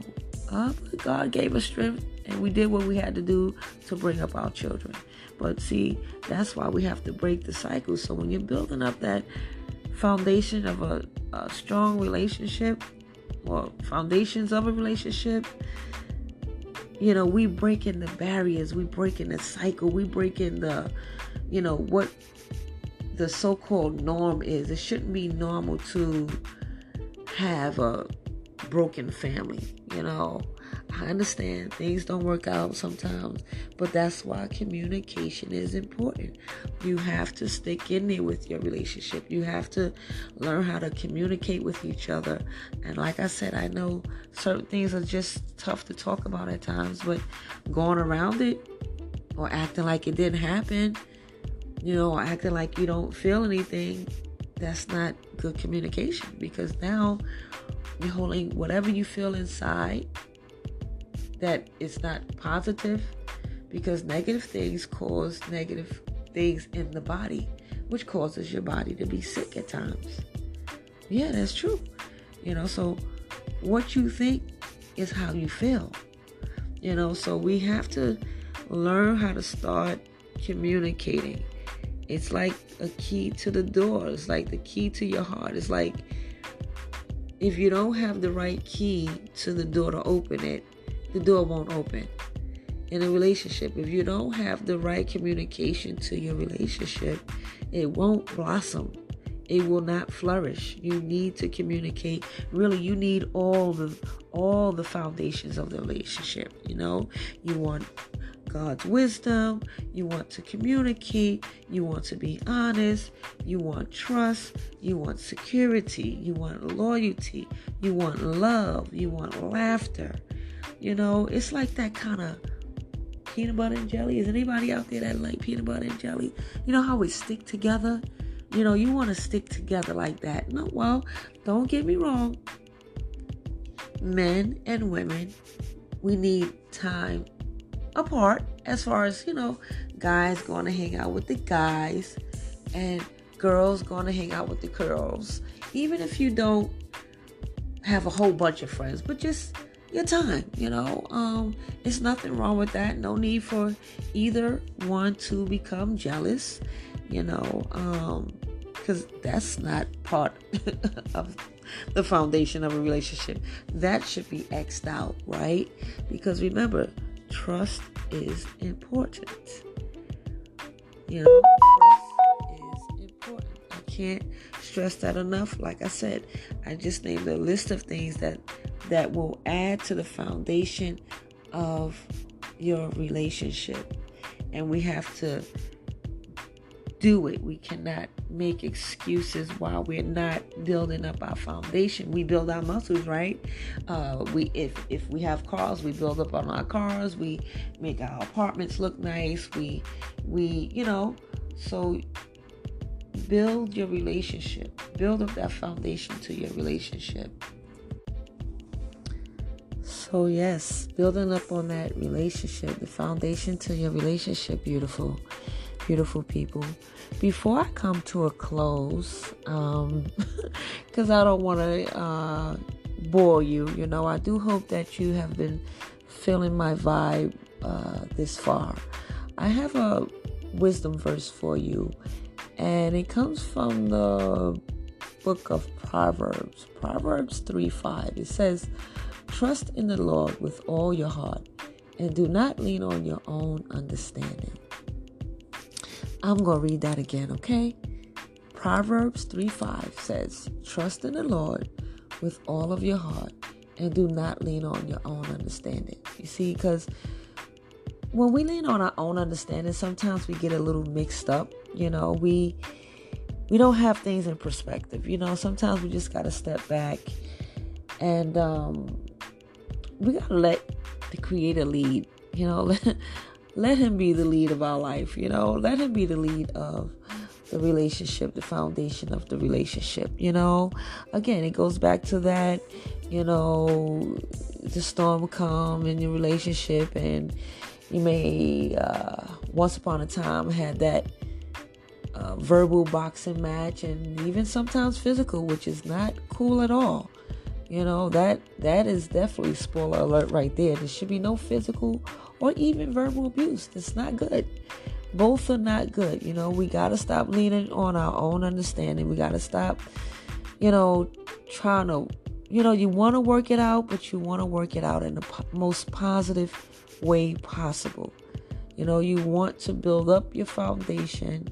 Uh, God gave us strength, and we did what we had to do to bring up our children. But see, that's why we have to break the cycle. So when you're building up that foundation of a, a strong relationship, or foundations of a relationship, you know, we breaking the barriers, we breaking the cycle, we breaking the, you know, what the so-called norm is. It shouldn't be normal to have a broken family, you know. I understand things don't work out sometimes, but that's why communication is important. You have to stick in there with your relationship. You have to learn how to communicate with each other. And like I said, I know certain things are just tough to talk about at times, but going around it or acting like it didn't happen, you know, acting like you don't feel anything, that's not good communication because now you're holding whatever you feel inside that is not positive because negative things cause negative things in the body, which causes your body to be sick at times. Yeah, that's true. You know, so what you think is how you feel. You know, so we have to learn how to start communicating. It's like a key to the door. It's like the key to your heart. It's like if you don't have the right key to the door to open it, the door won't open. In a relationship, if you don't have the right communication to your relationship, it won't blossom. It will not flourish. You need to communicate. Really, you need all the all the foundations of the relationship. You know, you want God's wisdom. You want to communicate. You want to be honest. You want trust. You want security. You want loyalty. You want love. You want laughter. You know, it's like that kind of peanut butter and jelly. Is anybody out there that like peanut butter and jelly? You know how we stick together? You know, you want to stick together like that. No, well, don't get me wrong. Men and women, we need time apart as far as, you know, guys going to hang out with the guys and girls going to hang out with the girls. Even if you don't have a whole bunch of friends, but just your time, you know. Um it's nothing wrong with that. No need for either one to become jealous, you know. Um cuz that's not part of the foundation of a relationship. That should be xed out, right? Because remember, trust is important. You know, trust is important. I can't stress that enough. Like I said, I just named a list of things that that will add to the foundation of your relationship. And we have to do it. We cannot make excuses while we're not building up our foundation. We build our muscles, right? Uh, we if if we have cars, we build up on our cars. We make our apartments look nice. We we you know so build your relationship. Build up that foundation to your relationship. So yes, building up on that relationship, the foundation to your relationship, beautiful beautiful people. Before I come to a close, because um, I don't want to uh, bore you, you know, I do hope that you have been feeling my vibe uh, this far. I have a wisdom verse for you, and it comes from the book of Proverbs, Proverbs 3 5. It says, Trust in the Lord with all your heart, and do not lean on your own understanding. I'm going to read that again, okay? Proverbs 3 5 says, Trust in the Lord with all of your heart and do not lean on your own understanding. You see, because when we lean on our own understanding, sometimes we get a little mixed up. You know, we we don't have things in perspective. You know, sometimes we just gotta step back and um we gotta let the creator lead. You know, let him be the lead of our life, you know, let him be the lead of the relationship, the foundation of the relationship, you know. Again, it goes back to that, you know, the storm come in your relationship and you may uh, once upon a time had that uh, verbal boxing match and even sometimes physical, which is not cool at all. You know that that is definitely spoiler alert right there. There should be no physical or even verbal abuse. It's not good. Both are not good. You know, we got to stop leaning on our own understanding. We got to stop, you know, trying to, you know, you want to work it out, but you want to work it out in the po- most positive way possible. You know, you want to build up your foundation.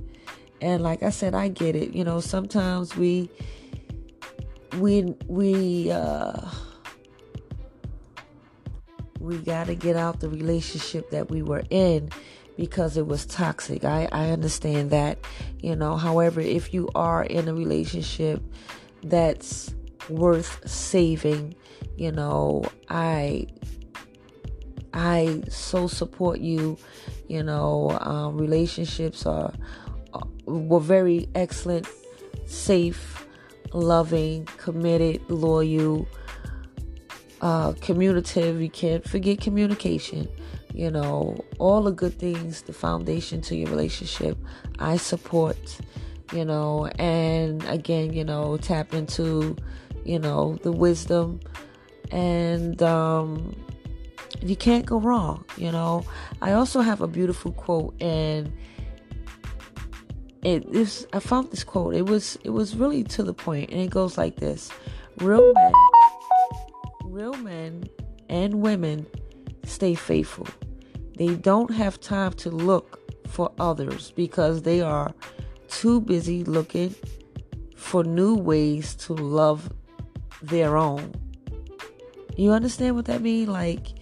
And like I said, I get it. You know, sometimes we we we uh we got to get out the relationship that we were in because it was toxic. I, I understand that, you know. However, if you are in a relationship that's worth saving, you know, I I so support you. You know, um, relationships are, are were very excellent, safe, loving, committed, loyal, uh, communicative. You can't forget communication. You know, all the good things, the foundation to your relationship. I support. You know, and again, you know, tap into, you know, the wisdom and um you can't go wrong, you know. I also have a beautiful quote and it is I found this quote. It was it was really to the point and it goes like this. Real men real men and women stay faithful. They don't have time to look for others because they are too busy looking for new ways to love their own. You understand what that means? Like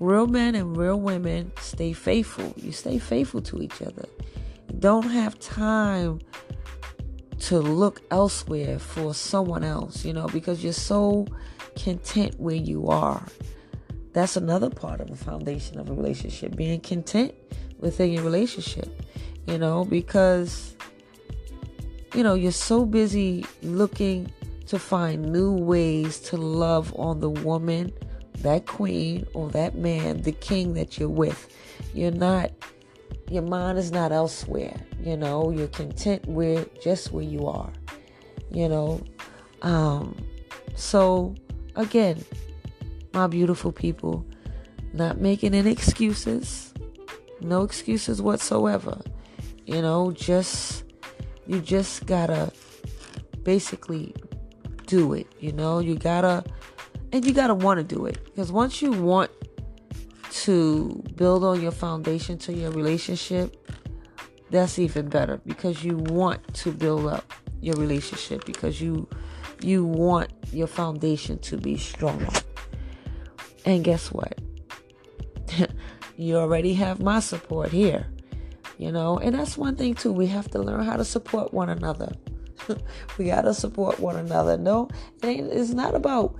Real men and real women stay faithful. You stay faithful to each other. You don't have time to look elsewhere for someone else, you know, because you're so content where you are. That's another part of the foundation of a relationship, being content within your relationship, you know, because, you know, you're so busy looking to find new ways to love on the woman that queen or that man, the king that you're with. You're not, your mind is not elsewhere. You know, you're content with just where you are. You know, um, so again, my beautiful people, not making any excuses, no excuses whatsoever. You know, just, you just gotta basically do it. You know, you gotta and you got to want to do it because once you want to build on your foundation to your relationship, that's even better because you want to build up your relationship because you you want your foundation to be strong. And guess what? you already have my support here. You know, and that's one thing too. We have to learn how to support one another. we got to support one another. No, it ain't, it's not about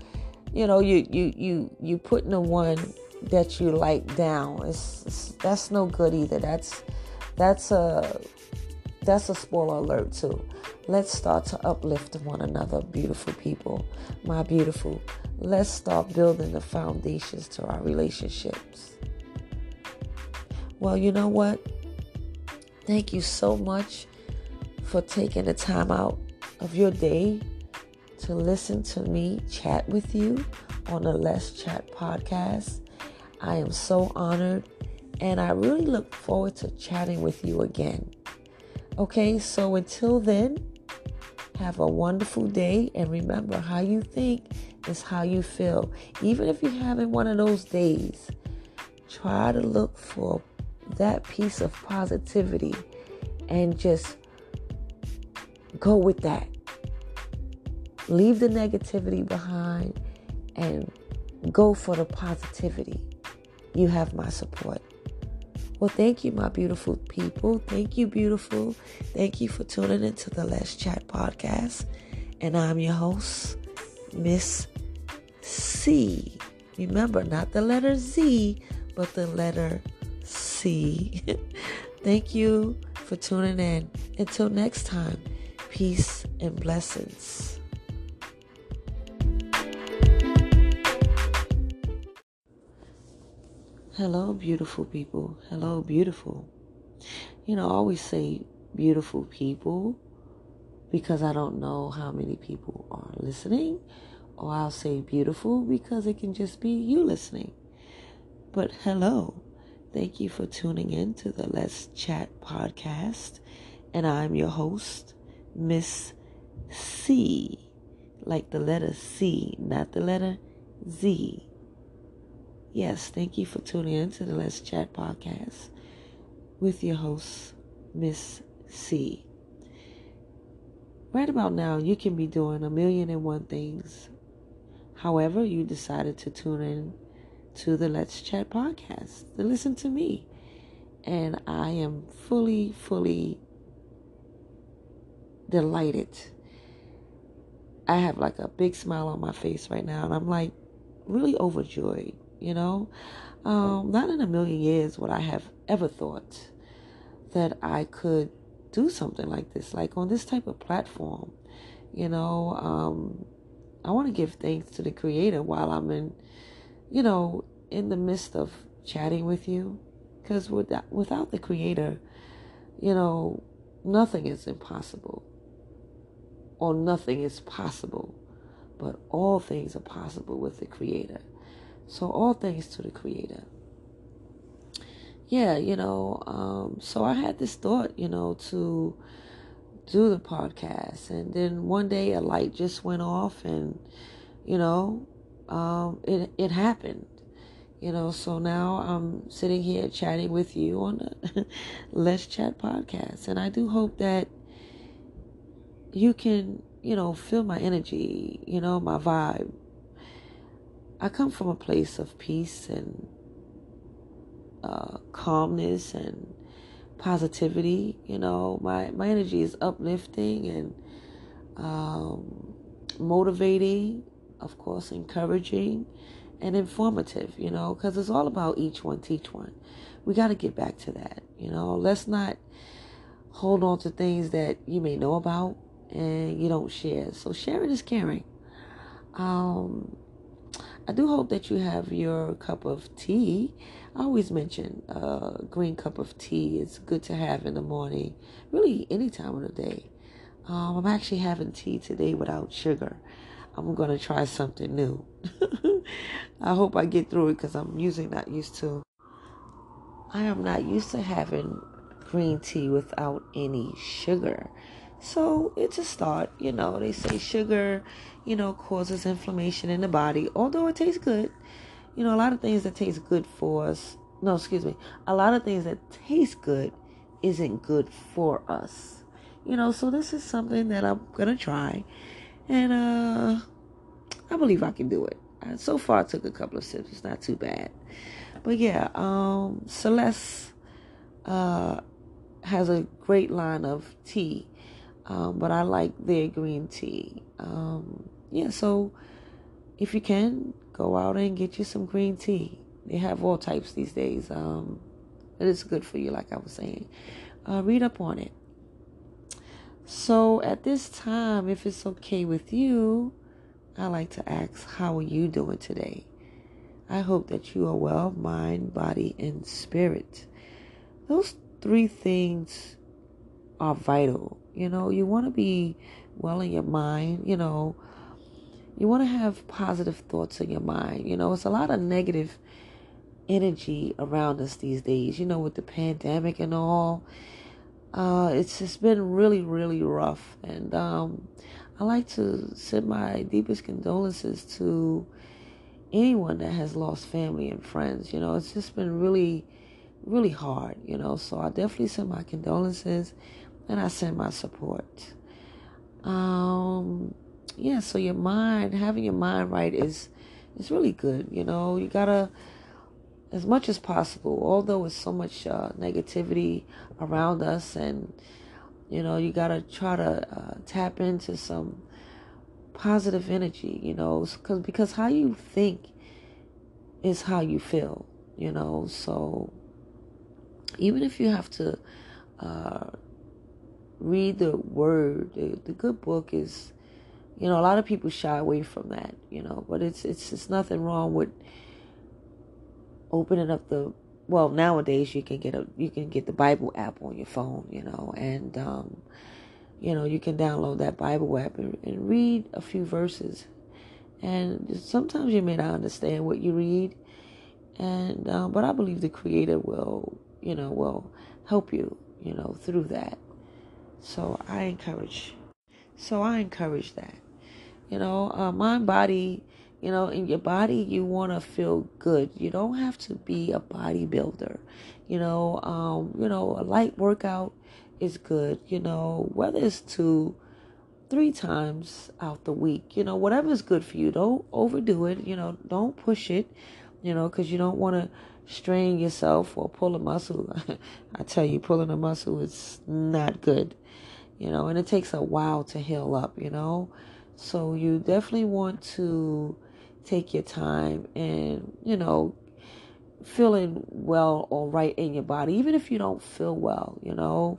you know, you you you you putting the one that you like down. It's, it's that's no good either. That's that's a that's a spoiler alert too. Let's start to uplift one another, beautiful people, my beautiful. Let's start building the foundations to our relationships. Well, you know what? Thank you so much for taking the time out of your day to listen to me chat with you on the Let's Chat podcast. I am so honored and I really look forward to chatting with you again. Okay, so until then, have a wonderful day and remember how you think is how you feel. Even if you're having one of those days, try to look for that piece of positivity and just go with that. Leave the negativity behind and go for the positivity. You have my support. Well, thank you, my beautiful people. Thank you, beautiful. Thank you for tuning into the Let's Chat podcast. And I'm your host, Miss C. Remember, not the letter Z, but the letter C. Thank you for tuning in. Until next time, peace and blessings. Hello, beautiful people. Hello, beautiful. You know, I always say beautiful people because I don't know how many people are listening, or I'll say beautiful because it can just be you listening. But hello, thank you for tuning in to the Let's Chat podcast, and I'm your host, Miss C, like the letter C, not the letter Z. Yes, thank you for tuning in to the Let's Chat podcast with your host, Miss C. Right about now, you can be doing a million and one things. However, you decided to tune in to the Let's Chat podcast to listen to me. And I am fully, fully delighted. I have like a big smile on my face right now, and I'm like really overjoyed you know. Um, not in a million years would I have ever thought that I could do something like this, like on this type of platform. You know, um, I want to give thanks to the Creator while I'm in, you know, in the midst of chatting with you, because without without the Creator, you know, nothing is impossible, or nothing is possible, but all things are possible with the Creator. So, all thanks to the Creator. Yeah, you know, um, so I had this thought, you know, to do the podcast. And then one day a light just went off and, you know, um, it, it happened. You know, so now I'm sitting here chatting with you on the Let's Chat podcast. And I do hope that you can, you know, feel my energy, you know, my vibe, I come from a place of peace and uh, calmness and positivity. You know, my my energy is uplifting and um, motivating, of course, encouraging and informative. You know, because it's all about each one teach one. We got to get back to that. You know, let's not hold on to things that you may know about and you don't share. So sharing is caring. Um, I do hope that you have your cup of tea. I always mention a uh, green cup of tea is good to have in the morning, really any time of the day. Um, I'm actually having tea today without sugar. I'm going to try something new. I hope I get through it because I'm usually not used to. I am not used to having green tea without any sugar. So it's a start. You know, they say sugar, you know, causes inflammation in the body, although it tastes good. You know, a lot of things that taste good for us, no, excuse me, a lot of things that taste good isn't good for us. You know, so this is something that I'm going to try. And uh I believe I can do it. So far, I took a couple of sips. It's not too bad. But yeah, um, Celeste uh, has a great line of tea um, but I like their green tea. Um, yeah, so if you can, go out and get you some green tea. They have all types these days. Um, it is good for you, like I was saying. Uh, read up on it. So at this time, if it's okay with you, I like to ask, how are you doing today? I hope that you are well, mind, body, and spirit. Those three things are vital you know, you want to be well in your mind, you know, you want to have positive thoughts in your mind. You know, it's a lot of negative energy around us these days, you know, with the pandemic and all. Uh, it's just been really, really rough. And um, I like to send my deepest condolences to anyone that has lost family and friends. You know, it's just been really, really hard, you know. So I definitely send my condolences and I send my support. Um, yeah, so your mind, having your mind right is is really good. You know, you gotta, as much as possible, although it's so much uh, negativity around us, and you know, you gotta try to uh, tap into some positive energy. You know, because because how you think is how you feel. You know, so even if you have to uh, read the word. The, the good book is, you know, a lot of people shy away from that, you know, but it's it's it's nothing wrong with opening up the well nowadays you can get a you can get the Bible app on your phone, you know, and um, you know you can download that Bible app and, and read a few verses. And sometimes you may not understand what you read, and um, but I believe the Creator will, you know, will help you, you know, through that. So I encourage. So I encourage that. You know, uh, mind, body, You know, in your body, you want to feel good. You don't have to be a bodybuilder. You know, um, you know, a light workout is good. You know, whether it's two, three times out the week. You know, whatever is good for you. Don't overdo it. You know, don't push it. You know, because you don't want to strain yourself or pull a muscle. I tell you, pulling a muscle is not good. You know, and it takes a while to heal up. You know, so you definitely want to take your time and, you know, feeling well or right in your body, even if you don't feel well, you know,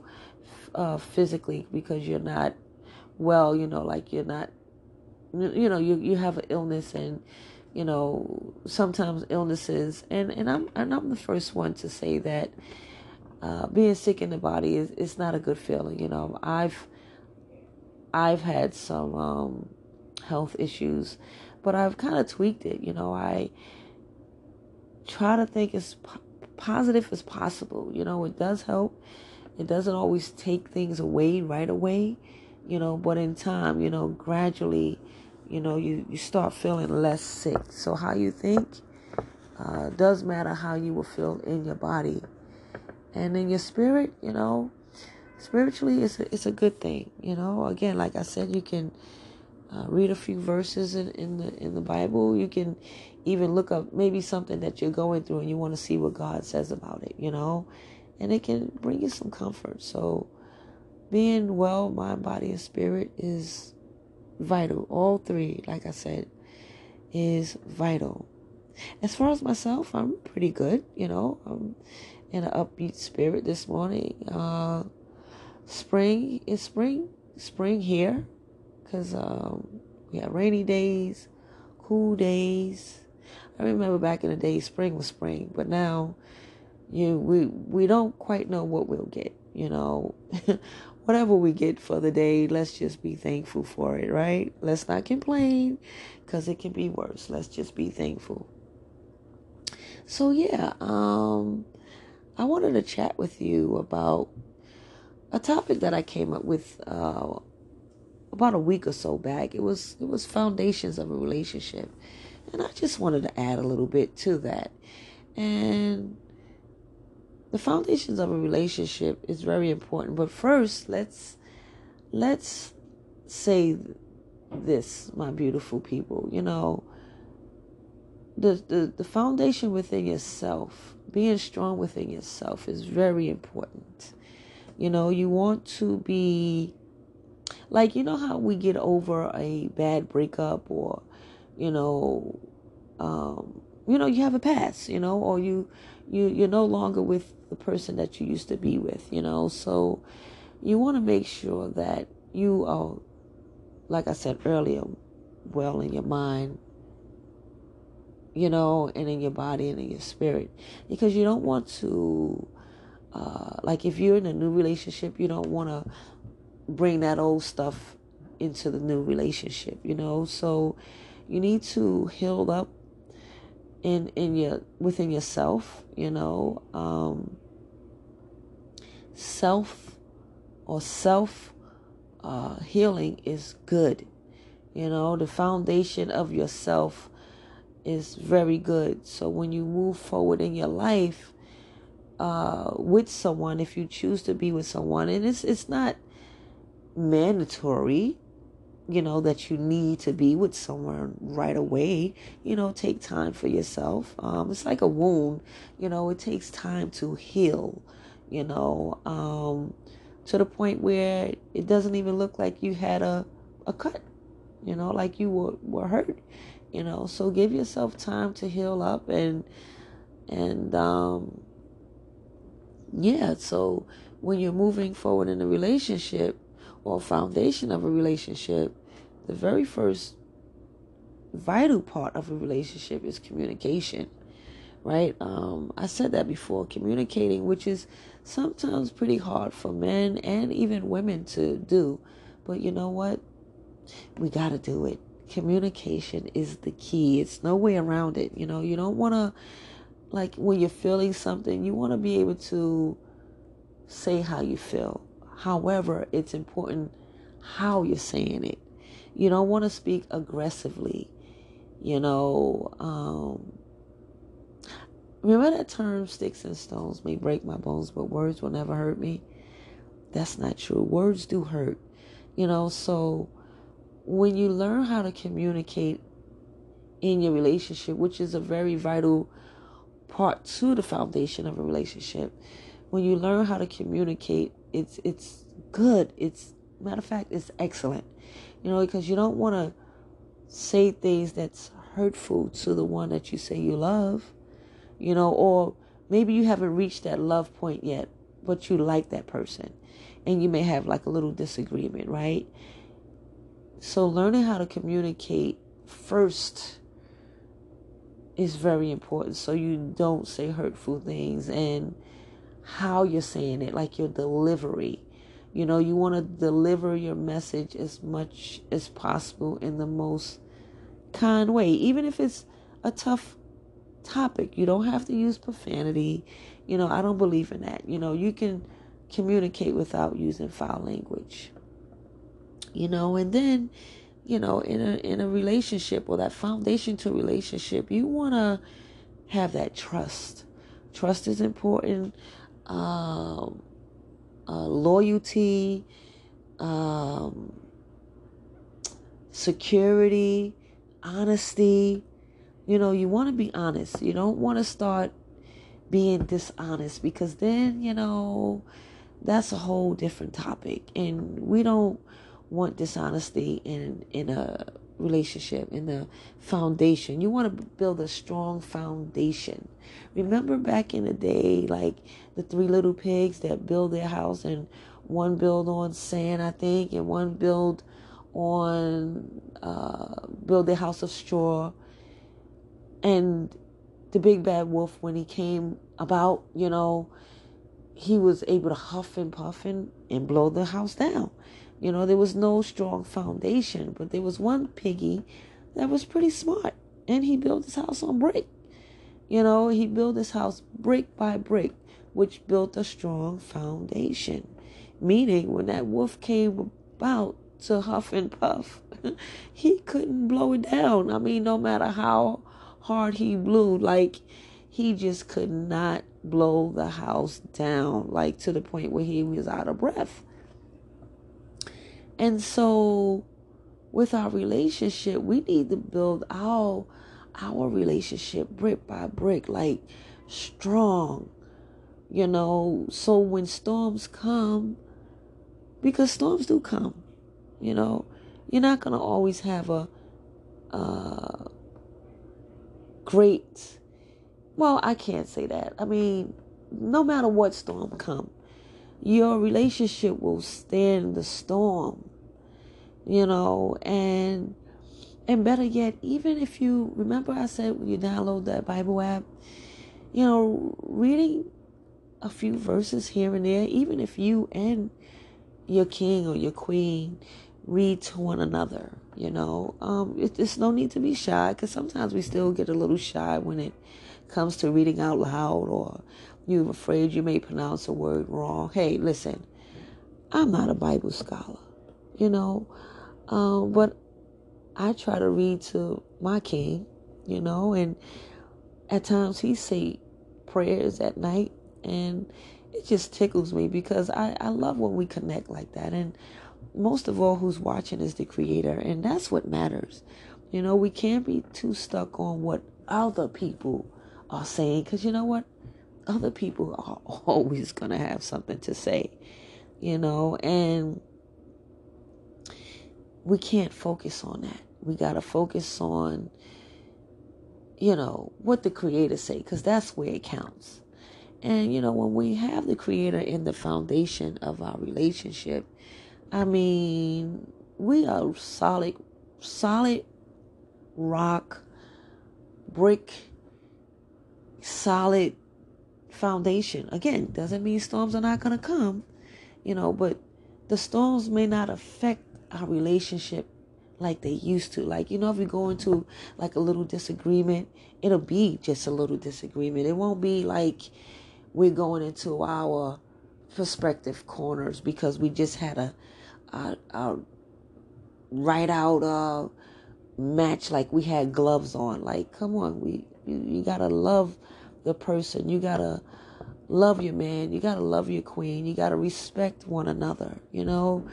uh, physically because you're not well, you know, like you're not, you know, you you have an illness and, you know, sometimes illnesses, and and I'm and I'm the first one to say that uh, being sick in the body is it's not a good feeling. You know, I've I've had some um, health issues, but I've kind of tweaked it. You know, I try to think as po- positive as possible. You know, it does help. It doesn't always take things away right away, you know, but in time, you know, gradually, you know, you, you start feeling less sick. So, how you think uh, does matter how you will feel in your body. And in your spirit, you know, spiritually, it's a, it's a good thing. You know, again, like I said, you can uh, read a few verses in, in the in the Bible. You can even look up maybe something that you're going through and you want to see what God says about it, you know, and it can bring you some comfort. So, being well, mind, body, and spirit is vital. All three, like I said, is vital. As far as myself, I'm pretty good, you know. I'm in an upbeat spirit this morning. Uh, spring is spring, spring here, because um, we have rainy days, cool days I remember back in the day, spring was spring, but now, you we we don't quite know what we'll get. You know, whatever we get for the day, let's just be thankful for it, right? Let's not complain, because it can be worse. Let's just be thankful. So yeah, um, I wanted to chat with you about a topic that I came up with uh, about a week or so back. It was it was foundations of a relationship and I just wanted to add a little bit to that. And the foundations of a relationship is very important. But first, let's let's say this, my beautiful people. You know, the, the, the foundation within yourself, being strong within yourself is very important. You know, you want to be like you know how we get over a bad breakup or you know, um, you know, you have a past, you know, or you, you, you're no longer with the person that you used to be with, you know, so you want to make sure that you are, like I said earlier, well in your mind, you know, and in your body and in your spirit, because you don't want to, uh, like if you're in a new relationship, you don't want to bring that old stuff into the new relationship, you know, so you need to heal up in in your within yourself you know? Um, self or self uh, healing is good you know? The foundation of yourself is very good so when you move forward in your life uh, with someone if you choose to be with someone and it's it's not mandatory you know, that you need to be with someone right away. You know, take time for yourself. Um, it's like a wound, you know, it takes time to heal, you know, um, to the point where it doesn't even look like you had a, a cut, you know, like you were, were hurt, you know. So give yourself time to heal up and, and, um, yeah, so when you're moving forward in a relationship, or foundation of a relationship, the very first vital part of a relationship is communication, right? Um, I said that before, communicating, which is sometimes pretty hard for men and even women to do. But you know what? We got to do it. Communication is the key. It's no way around it. You know, you don't want to, like, when you're feeling something, you want to be able to say how you feel However, it's important how you're saying it. You don't want to speak aggressively. You know, um, remember that term sticks and stones may break my bones, but words will never hurt me? That's not true. Words do hurt. You know, so when you learn how to communicate in your relationship, which is a very vital part to the foundation of a relationship, when you learn how to communicate, it's it's good. It's matter of fact, it's excellent. You know, because you don't want to say things that's hurtful to the one that you say you love. You know, or maybe you haven't reached that love point yet, but you like that person. And you may have like a little disagreement, right? So learning how to communicate first is very important so you don't say hurtful things and how you're saying it, like your delivery. You know, you want to deliver your message as much as possible in the most kind way, even if it's a tough topic. You don't have to use profanity. You know, I don't believe in that. You know, you can communicate without using foul language. You know, and then you know, in a in a relationship or that foundation to relationship, you want to have that trust. Trust is important. Um, uh, loyalty, um, security, honesty. You know, you want to be honest. You don't want to start being dishonest because then, you know, that's a whole different topic. And we don't want dishonesty in in a relationship in the foundation. You want to build a strong foundation. Remember back in the day like the three little pigs that build their house and one build on sand i think and one build on uh, build their house of straw. And the big bad wolf when he came about you know he was able to huff and puff and, and blow the house down you know, there was no strong foundation, but there was one piggy that was pretty smart, and he built his house on brick. You know, he built his house brick by brick, which built a strong foundation. Meaning, when that wolf came about to huff and puff, he couldn't blow it down. I mean, no matter how hard he blew, like, he just could not blow the house down, like, to the point where he was out of breath. And so with our relationship, we need to build our our relationship brick by brick, like strong. You know, so when storms come, because storms do come, you know, you're not gonna always have a uh great well, I can't say that. I mean, no matter what storm come, your relationship will stand the storm you know? And and better yet even if you remember i said when you download that bible app you know reading a few verses here and there even if you and your king or your queen read to one another you know? Um it, no need to be shy because sometimes we still get a little shy when it comes to reading out loud or you're afraid you may pronounce a word wrong. Hey, listen, I'm not a Bible scholar, you know, um, but I try to read to my King, you know, and at times he say prayers at night, and it just tickles me because I, I love when we connect like that. And most of all, who's watching is the Creator, and that's what matters. You know, we can't be too stuck on what other people are saying because you know what? Other people are always going to have something to say, you know, and we can't focus on that. We got to focus on, you know, what the creator say, because that's where it counts. And, you know, when we have the creator in the foundation of our relationship, I mean, we are solid, solid rock, brick, solid foundation. Again, doesn't mean storms are not going to come, you know, but the storms may not affect our relationship like they used to. Like, you know, if we go into like a little disagreement, it'll be just a little disagreement. It won't be like we're going into our perspective corners because we just had a, a, a right out uh, match like we had gloves on. Like, come on, we you, you gotta love the person. You gotta love your man. You gotta love your queen. You gotta respect one another. You know,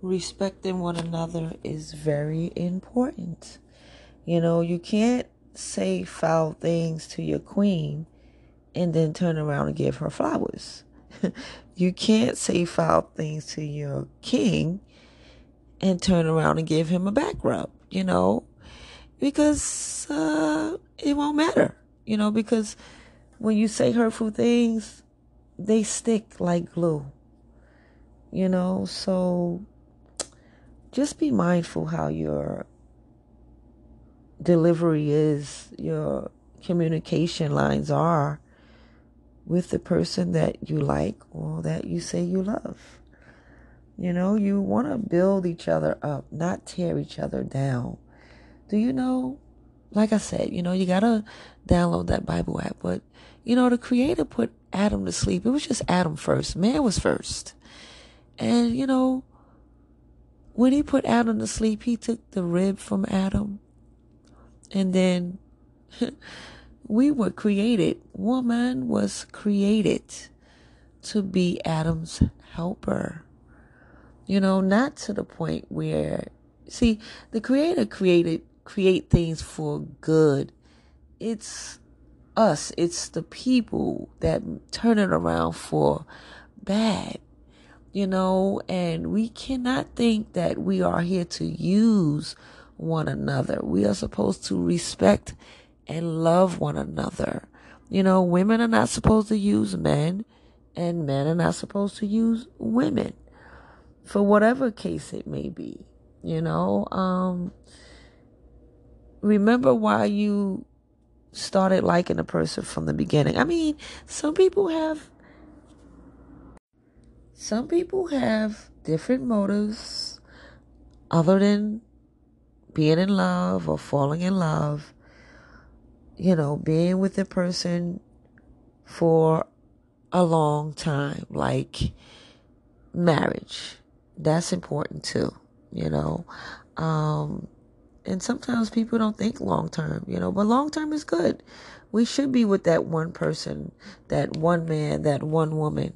respecting one another is very important. You know, you can't say foul things to your queen and then turn around and give her flowers. you can't say foul things to your king and turn around and give him a back rub, you know, because uh, it won't matter, you know, because when you say hurtful things, they stick like glue, you know, so just be mindful how your delivery is, your communication lines are with the person that you like or that you say you love. You know, you want to build each other up, not tear each other down. Do you know? Like I said, you know, you got to download that Bible app. But, you know, the Creator put Adam to sleep. It was just Adam first. Man was first. And, you know, when he put Adam to sleep, he took the rib from Adam. And then we were created. Woman was created to be Adam's helper. You know, not to the point where see, the creator created create things for good. It's us, it's the people that turn it around for bad. You know, and we cannot think that we are here to use one another. We are supposed to respect and love one another. You know, women are not supposed to use men, and men are not supposed to use women for whatever case it may be. You know, um, remember why you started liking a person from the beginning. I mean, some people have some people have different motives other than being in love or falling in love. You know, being with a person for a long time, like marriage that's important too, you know. Um, and sometimes people don't think long term, you know, but long term is good. We should be with that one person, that one man, that one woman.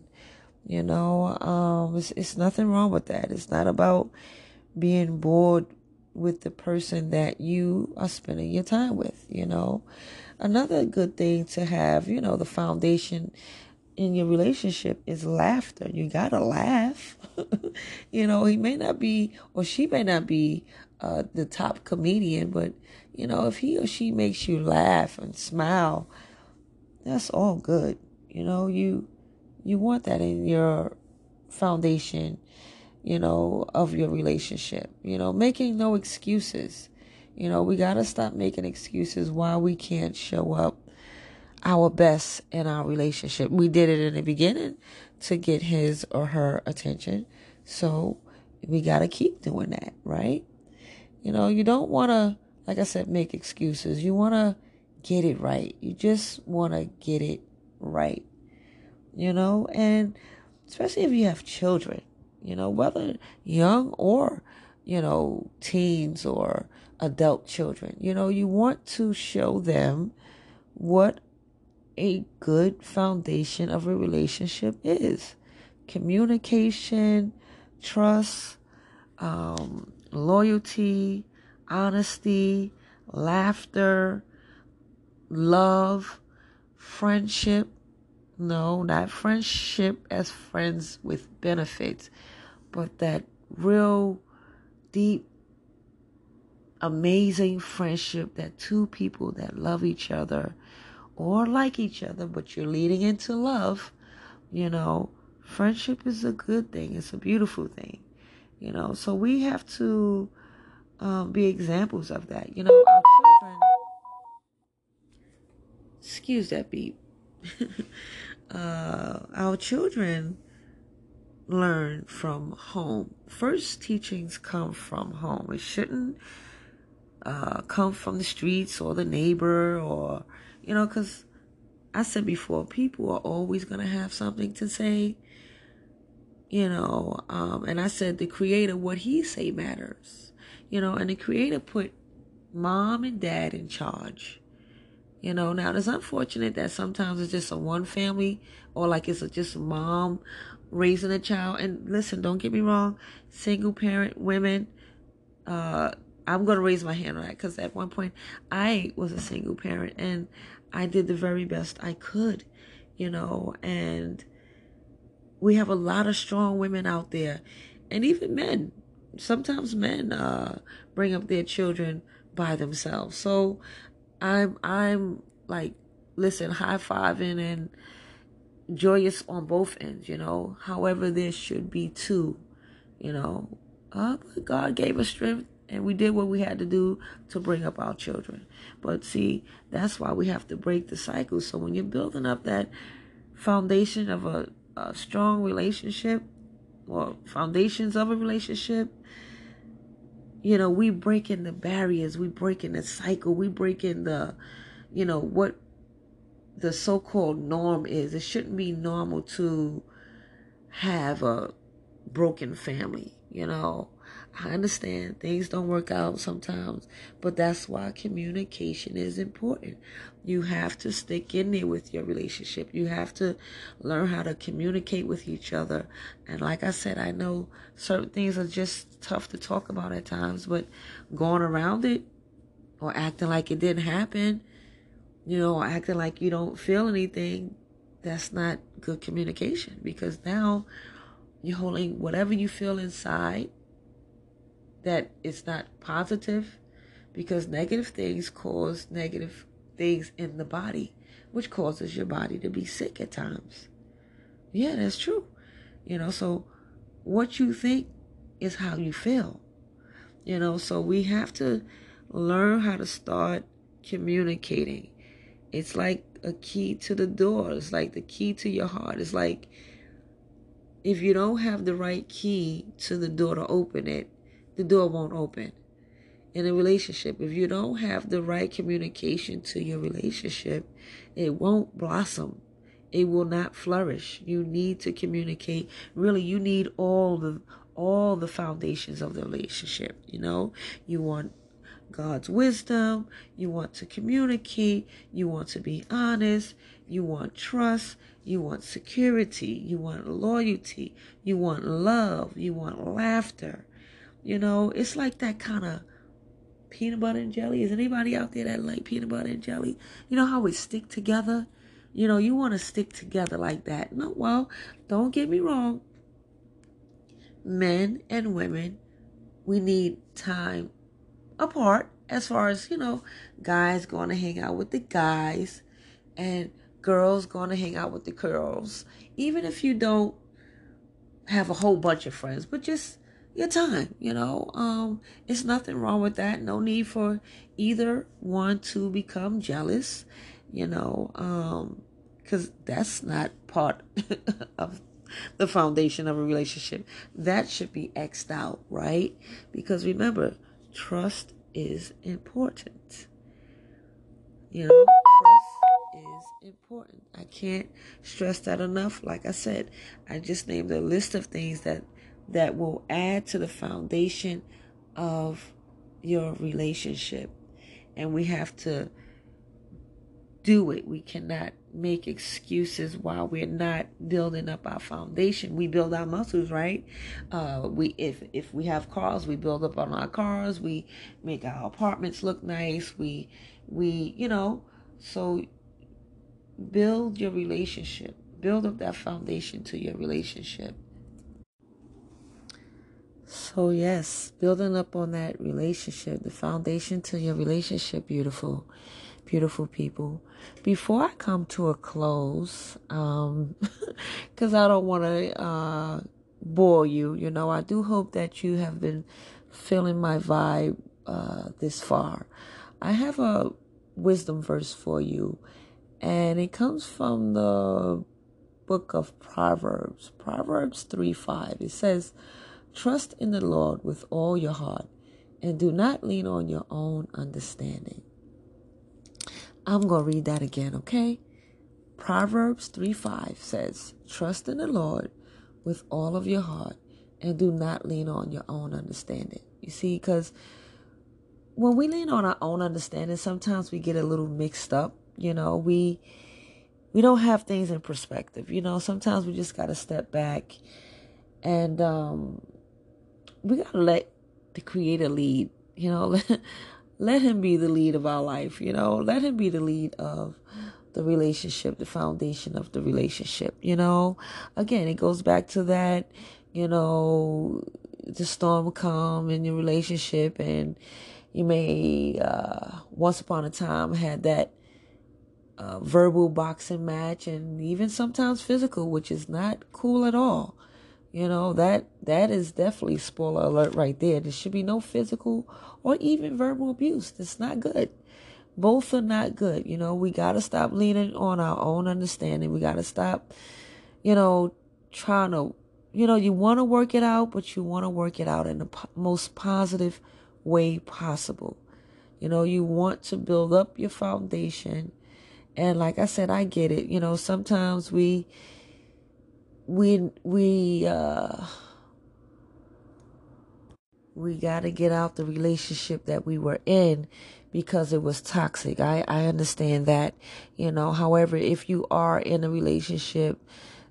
You know, um, it's, it's nothing wrong with that. It's not about being bored with the person that you are spending your time with, you know. Another good thing to have, you know, the foundation in your relationship is laughter. You gotta laugh. you know, he may not be, or she may not be uh, the top comedian, but you know, if he or she makes you laugh and smile, that's all good. You know, you you want that in your foundation, you know, of your relationship. You know, making no excuses. You know, we gotta stop making excuses why we can't show up our best in our relationship. We did it in the beginning to get his or her attention. So we got to keep doing that, right? You know, you don't want to, like I said, make excuses. You want to get it right. You just want to get it right. You know, and especially if you have children, you know, whether young or, you know, teens or adult children, you know, you want to show them what a good foundation of a relationship is communication, trust, um, loyalty, honesty, laughter, love, friendship. No, not friendship as friends with benefits, but that real deep, amazing friendship that two people that love each other or like each other, but you're leading into love, you know, friendship is a good thing. It's a beautiful thing, you know. So we have to um, be examples of that. You know, our children. Excuse that beep. uh, our children learn from home. First teachings come from home. It shouldn't uh, come from the streets or the neighbor or you know, because I said before, people are always going to have something to say. You know, um, and I said the creator, what he say matters, you know, and the creator put mom and dad in charge. You know, now it's unfortunate that sometimes it's just a one family or like it's a, just mom raising a child. And listen, don't get me wrong, single parent women, uh, I'm to raise my hand on that because at one point I was a single parent and I did the very best I could, you know, and we have a lot of strong women out there and even men. Sometimes men uh, bring up their children by themselves. So I'm I'm like listen, high fiving and joyous on both ends, you know. However, there should be two, you know. Uh, God gave us strength and we did what we had to do to bring up our children. But see, that's why we have to break the cycle. So when you're building up that foundation of a, a strong relationship or foundations of a relationship, you know, we breaking the barriers, we breaking the cycle, we breaking the, you know, what the so-called norm is. It shouldn't be normal to have a broken family, you know. I understand things don't work out sometimes, but that's why communication is important. You have to stick in there with your relationship. You have to learn how to communicate with each other. And like I said, I know certain things are just tough to talk about at times, but going around it or acting like it didn't happen, you know, acting like you don't feel anything, that's not good communication because now you're holding whatever you feel inside that it's not positive because negative things cause negative things in the body, which causes your body to be sick at times. Yeah, that's true. You know, so what you think is how you feel. You know, so we have to learn how to start communicating. It's like a key to the door. It's like the key to your heart. It's like if you don't have the right key to the door to open it, the door won't open. In a relationship, if you don't have the right communication to your relationship, it won't blossom. It will not flourish. You need to communicate. Really, you need all the all the foundations of the relationship. You know, you want God's wisdom. You want to communicate. You want to be honest. You want trust. You want security. You want loyalty. You want love. You want laughter. You know, it's like that kind of peanut butter and jelly. Is anybody out there that like peanut butter and jelly? You know how we stick together? You know, you want to stick together like that. No, well, don't get me wrong. Men and women, we need time apart as far as, you know, guys going to hang out with the guys and girls going to hang out with the girls. Even if you don't have a whole bunch of friends, but just your time, you know. Um, it's nothing wrong with that. No need for either one to become jealous, you know, um, because that's not part of the foundation of a relationship. That should be xed out, right? Because remember, trust is important. You know, trust is important. I can't stress that enough. Like I said, I just named a list of things that that will add to the foundation of your relationship. And we have to do it. We cannot make excuses while we're not building up our foundation. We build our muscles, right? Uh, we if if we have cars, we build up on our cars. We make our apartments look nice. We we you know so build your relationship. Build up that foundation to your relationship. So, yes, building up on that relationship, the foundation to your relationship, beautiful, beautiful people. Before I come to a close, um, because I don't want to uh, bore you, you know, I do hope that you have been feeling my vibe uh, this far. I have a wisdom verse for you, and it comes from the book of Proverbs, Proverbs 3 5. It says, Trust in the Lord with all your heart and do not lean on your own understanding. I'm going to read that again, okay? Proverbs 3 5 says, Trust in the Lord with all of your heart and do not lean on your own understanding. You see, because when we lean on our own understanding, sometimes we get a little mixed up. You know, we we don't have things in perspective. You know, sometimes we just got to step back and um, we got to let the creator lead. You know, let, let him be the lead of our life. You know, let him be the lead of the relationship, the foundation of the relationship. You know, again, it goes back to that, you know, the storm will come in your relationship and you may, uh, once upon a time had that uh, verbal boxing match and even sometimes physical, which is not cool at all. You know, that that is definitely spoiler alert right there. There should be no physical or even verbal abuse. That's not good. Both are not good. You know, we got to stop leaning on our own understanding. We got to stop, you know, trying to, you know, you want to work it out, but you want to work it out in the po- most positive way possible. You know, you want to build up your foundation. And like I said, I get it. You know, sometimes we, we, we, uh, we got to get out the relationship that we were in because it was toxic. I, I understand that, you know. However, if you are in a relationship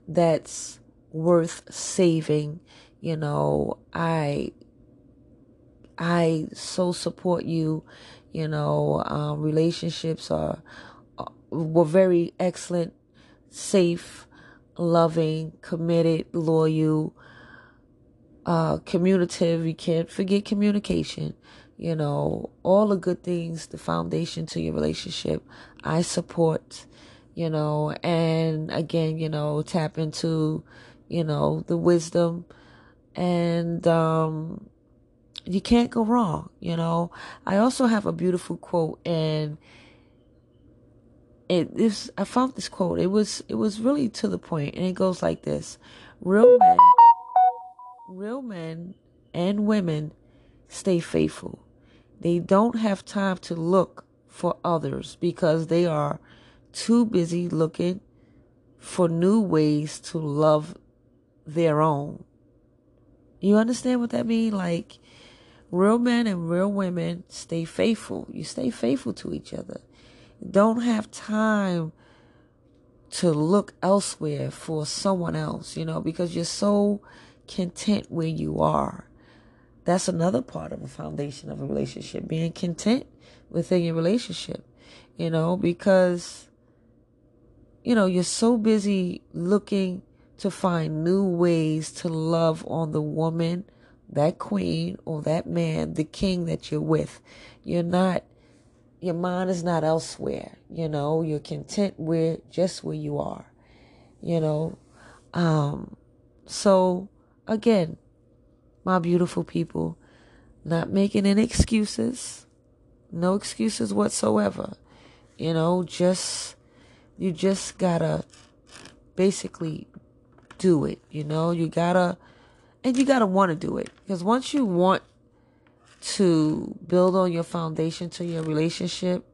that's worth saving, you know, I I so support you. You know, um, relationships are, are were very excellent, safe, loving, committed, loyal, uh, communicative. You can't forget communication you know, all the good things, the foundation to your relationship, I support, you know, and again, you know, tap into, you know, the wisdom and, um, you can't go wrong, you know. I also have a beautiful quote and I found this quote. It was it was really to the point and it goes like this. Real men real men and women stay faithful. They don't have time to look for others because they are too busy looking for new ways to love their own. You understand what that means? Like, real men and real women stay faithful. You stay faithful to each other. Don't have time to look elsewhere for someone else, you know, because you're so content where you are. That's another part of a foundation of a relationship, being content within your relationship, you know, because, you know, you're so busy looking to find new ways to love on the woman, that queen, or that man, the king that you're with. You're not, your mind is not elsewhere, you know, you're content where, just where you are, you know. Um, so, again, my beautiful people. Not making any excuses. No excuses whatsoever. You know, just, you just gotta basically do it. You know, you gotta, and you gotta want to do it. Because once you want to build on your foundation to your relationship,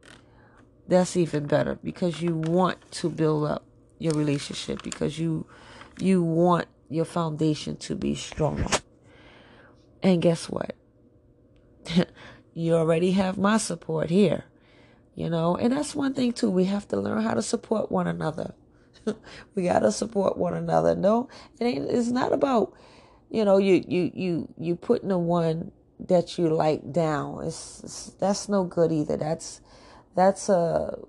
that's even better because you want to build up your relationship because you you want your foundation to be strong. And guess what? you already have my support here. You know, and that's one thing too. We have to learn how to support one another. we gotta support one another. No, it ain't it's not about, you know, you you you you putting the one that you like down. It's, it's that's no good either. That's that's a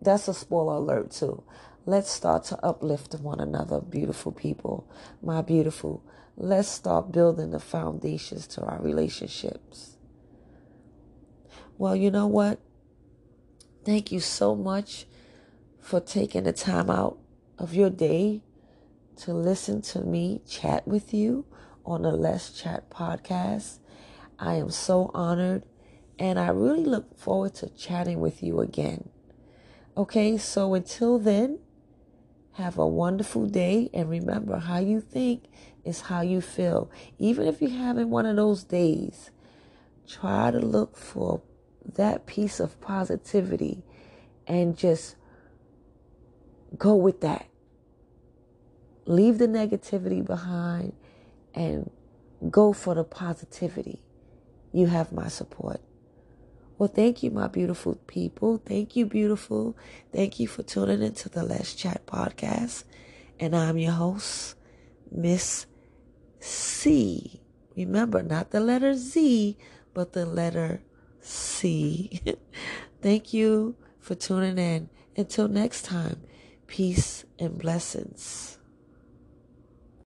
that's a spoiler alert too. Let's start to uplift one another, beautiful people, my beautiful let's start building the foundations to our relationships. Well, you know what? Thank you so much for taking the time out of your day to listen to me chat with you on the Let's Chat podcast. I am so honored and I really look forward to chatting with you again. Okay, so until then, have a wonderful day and remember how you think is how you feel. Even if you're having one of those days, try to look for that piece of positivity and just go with that. leave the negativity behind and go for the positivity. You have my support. Well, thank you, my beautiful people. Thank you, beautiful. Thank you for tuning into the Let's Chat podcast. And I'm your host, Miss C. Remember, not the letter Z, but the letter C. thank you for tuning in. Until next time, peace and blessings.